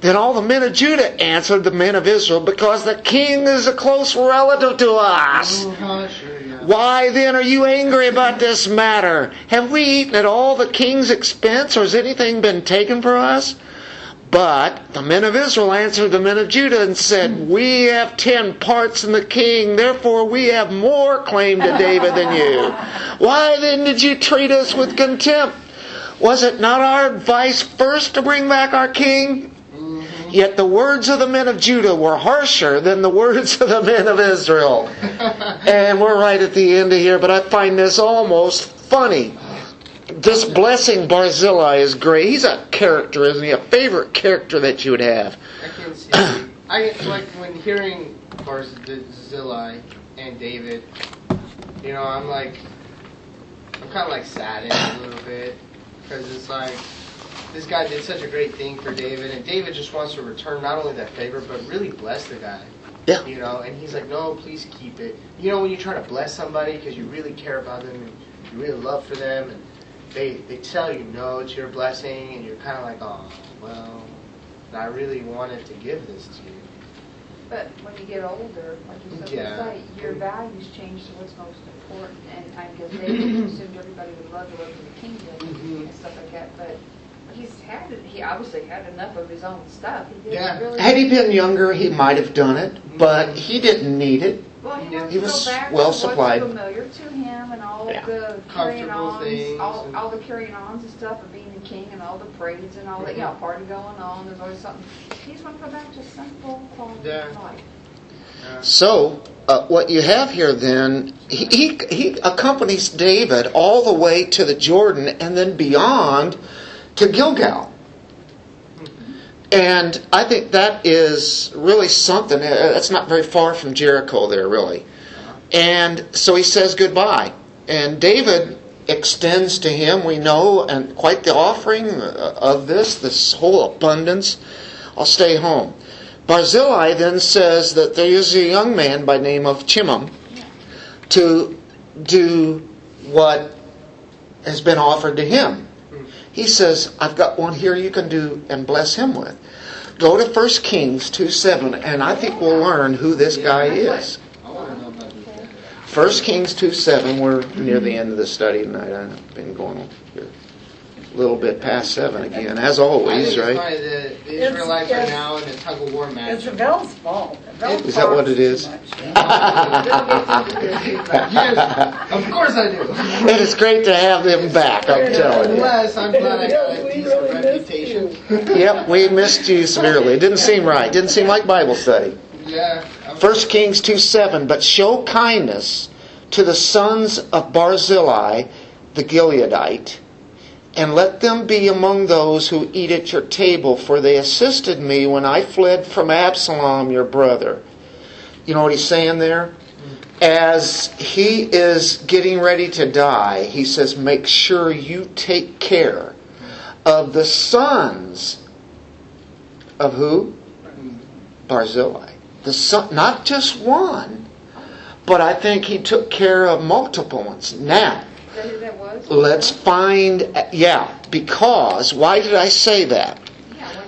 Then all the men of Judah answered the men of Israel, Because the king is a close relative to us. Oh, yeah. Why then are you angry about this matter? Have we eaten at all the king's expense, or has anything been taken for us? But the men of Israel answered the men of Judah and said, We have ten parts in the king, therefore we have more claim to David than you. <laughs> Why then did you treat us with contempt? Was it not our advice first to bring back our king? Yet the words of the men of Judah were harsher than the words of the men of Israel. <laughs> And we're right at the end of here, but I find this almost funny. This blessing Barzillai is great. He's a character, isn't he? A favorite character that you would have. I can see. I like when hearing Barzillai and David. You know, I'm like, I'm kind of like saddened a little bit because it's like this guy did such a great thing for David, and David just wants to return not only that favor but really bless the guy. Yeah. You know, and he's like, no, please keep it. You know, when you try to bless somebody because you really care about them and you really love for them, and they they tell you no, it's your blessing, and you're kind of like, oh, well, I really wanted to give this to you. But when you get older, like you said, Yeah. say, your values change to what's most important. And I guess they assumed everybody would love the love of the kingdom Mhm. and stuff like that. But he's had. He obviously had enough of his own stuff. He didn't Yeah. really. Had he been younger, he might have done it, but he didn't need it. well, he he was well supplied. familiar to him and all Yeah. the carrying ons, all, and- all the carrying ons and stuff of being the king and all the parades and all that. You know, party going on. There's always something. He just want to go back to simple quality Yeah. of life. Yeah. So, uh, what you have here then, he, he, he accompanies David all the way to the Jordan and then beyond to Gilgal. And I think that is really something. Uh, That's not very far from Jericho there, really. And so he says goodbye. And David extends to him, we know, and quite the offering uh, of this, this whole abundance. I'll stay home. Barzillai then says that there is a young man by name of Chimham to do what has been offered to him. He says, I've got one here you can do and bless him with. Go to 1 Kings 2 7, and I think we'll learn who this guy is. I want to know about this guy. 1 Kings 2 7, we're near the end of the study tonight. I've been going a little bit past 7 again, as I always, think it's right? probably the, the Israelites are it's- now in a tug of war match. It's Abel's fault. Abel Is that what it talks too is? much. <laughs> yes, of course I do. And it's great to have them back, I'm telling you. Unless I'm glad I got a We decent really missed reputation. Yep, we missed you severely. It didn't seem right. Didn't seem like Bible study. Yeah. I'm- 1 Kings 2 7, but show kindness to the sons of Barzillai the Gileadite, and let them be among those who eat at your table, for they assisted me when I fled from Absalom your brother. You know what he's saying there? As he is getting ready to die, he says, Make sure you take care of the sons of who? Barzillai. The son, not just one, but I think he took care of multiple ones. Now, that who that was? let's find, yeah, because, why did I say that?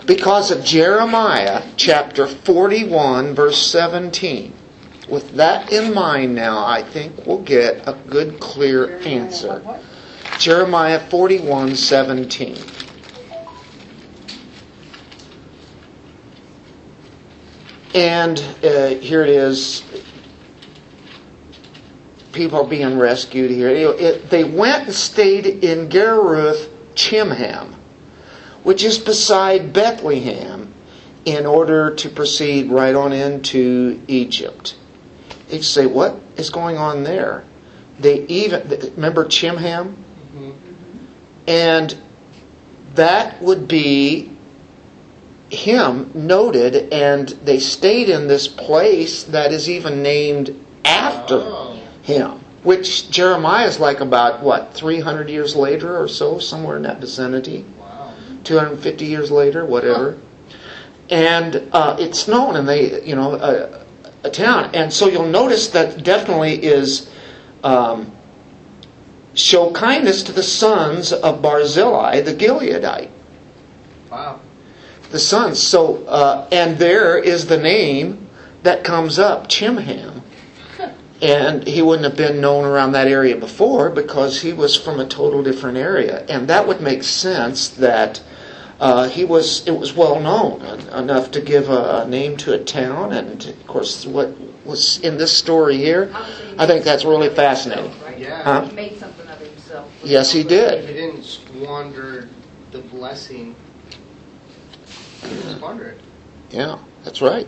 Because of Jeremiah chapter 41, verse 17. With that in mind now, I think we'll get a good, clear answer. Jeremiah 41, 17. And uh, here it is. People are being rescued here. It- it- they went and stayed in Geruth Chimham, which is beside Bethlehem, in order to proceed right on into Egypt. You say, what is going on there? They even remember Chimham, Mhm. and that would be him noted, and they stayed in this place that is even named after Oh. Him. Which Jeremiah is like about what 300 years later or so, somewhere in that vicinity. Wow. 250 years later, whatever. And uh, it's known, and they, you know, a, a town. And so you'll notice that definitely is um, show kindness to the sons of Barzillai the Gileadite. Wow. The sons. So, uh, and there is the name that comes up, Chimham. And he wouldn't have been known around that area before because he was from a total different area. And that would make sense that uh, he was, it was well known en- enough to give a, a name to a town. And of course, what was in this story here, I think that's really fascinating. Yeah. Huh? He made something of himself. Yes, he did. He didn't squander the blessing. He didn't it. Yeah, that's right.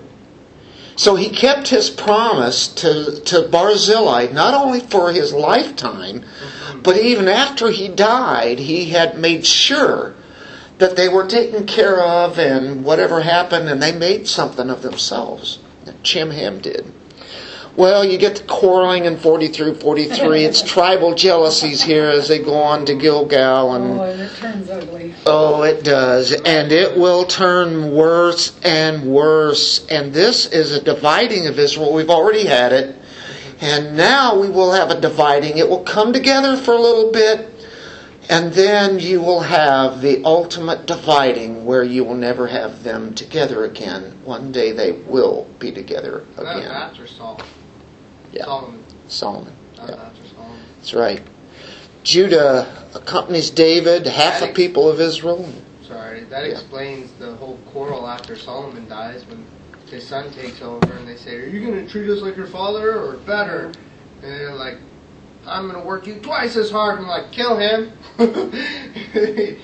So he kept his promise to, to Barzillai, not only for his lifetime, but even after he died, he had made sure that they were taken care of and whatever happened, and they made something of themselves. Chimham did. Well, you get the quarreling in 40 through 43. It's <laughs> tribal jealousies here as they go on to Gilgal and Oh, and it turns ugly. Oh, it does. And it will turn worse and worse. And this is a dividing of Israel. We've already had it. And now we will have a dividing. It will come together for a little bit. And then you will have the ultimate dividing where you will never have them together again. One day they will be together That was again. after Saul. Yeah. Solomon. Solomon. Yeah. Solomon. That's right. Judah accompanies David, half the people of Israel. Sorry, that Yeah. explains the whole quarrel after Solomon dies when his son takes over and they say, Are you going to treat us like your father or better? And they're like, I'm going to work you twice as hard. I'm like, Kill him. <laughs>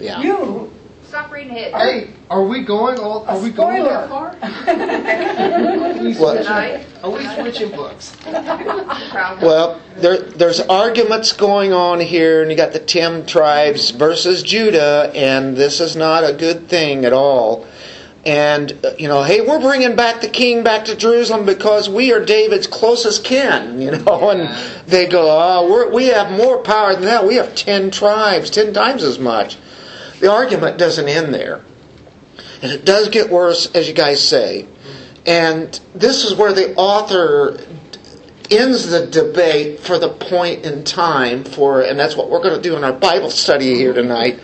Yeah. You Stop reading ahead. Hey, are we going all? Are A we going spoiler. that far? We What? Tonight? Are we switching books? Well, there, there's arguments going on here, and you got the ten tribes versus Judah, and this is not a good thing at all. And uh, you know, hey, we're bringing back the king back to Jerusalem because we are David's closest kin. <laughs> You know, and they go, oh, we're, we have more power than that. We have ten tribes, ten times as much. The argument doesn't end there, and it does get worse, as you guys say. And this is where the author ends the debate for the point in time for, and that's what we're going to do in our Bible study here tonight.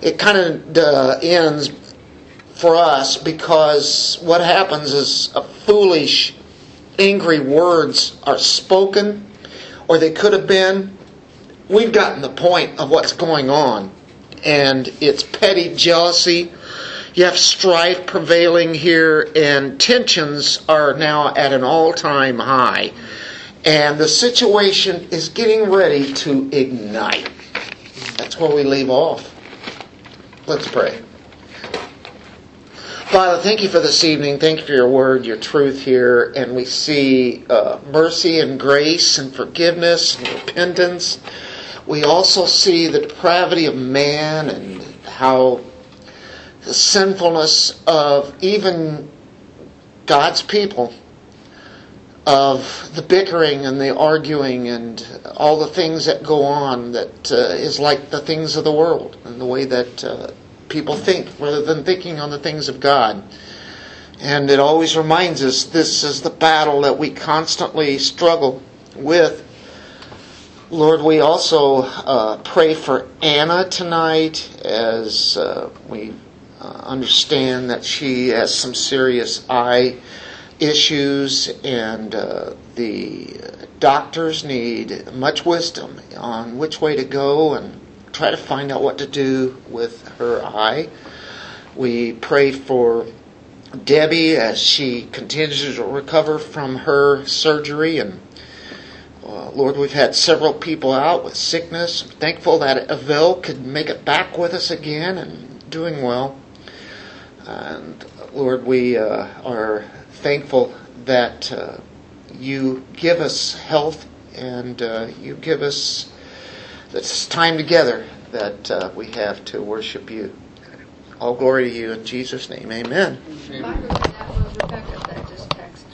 It kind of uh, ends for us because what happens is a foolish, angry words are spoken, or they could have been. We've gotten the point of what's going on, and it's petty jealousy. You have strife prevailing here, and tensions are now at an all time high. And the situation is getting ready to ignite. That's where we leave off. Let's pray. Father, thank you for this evening. Thank you for your word, your truth here. And we see uh, mercy and grace and forgiveness and repentance. We also see the depravity of man and how the sinfulness of even God's people, of the bickering and the arguing and all the things that go on that uh, is like the things of the world and the way that uh, people think rather than thinking on the things of God. And it always reminds us this is the battle that we constantly struggle with. Lord, we also uh, pray for Anna tonight as uh, we uh, understand that she has some serious eye issues and uh, the doctors need much wisdom on which way to go and try to find out what to do with her eye. We pray for Debbie as she continues to recover from her surgery and uh, Lord, we've had several people out with sickness. I'm thankful that Avil could make it back with us again and doing well. And Lord, we uh, are thankful that uh, you give us health and uh, you give us this time together that uh, we have to worship you. All glory to you in Jesus' name. Amen. Bye.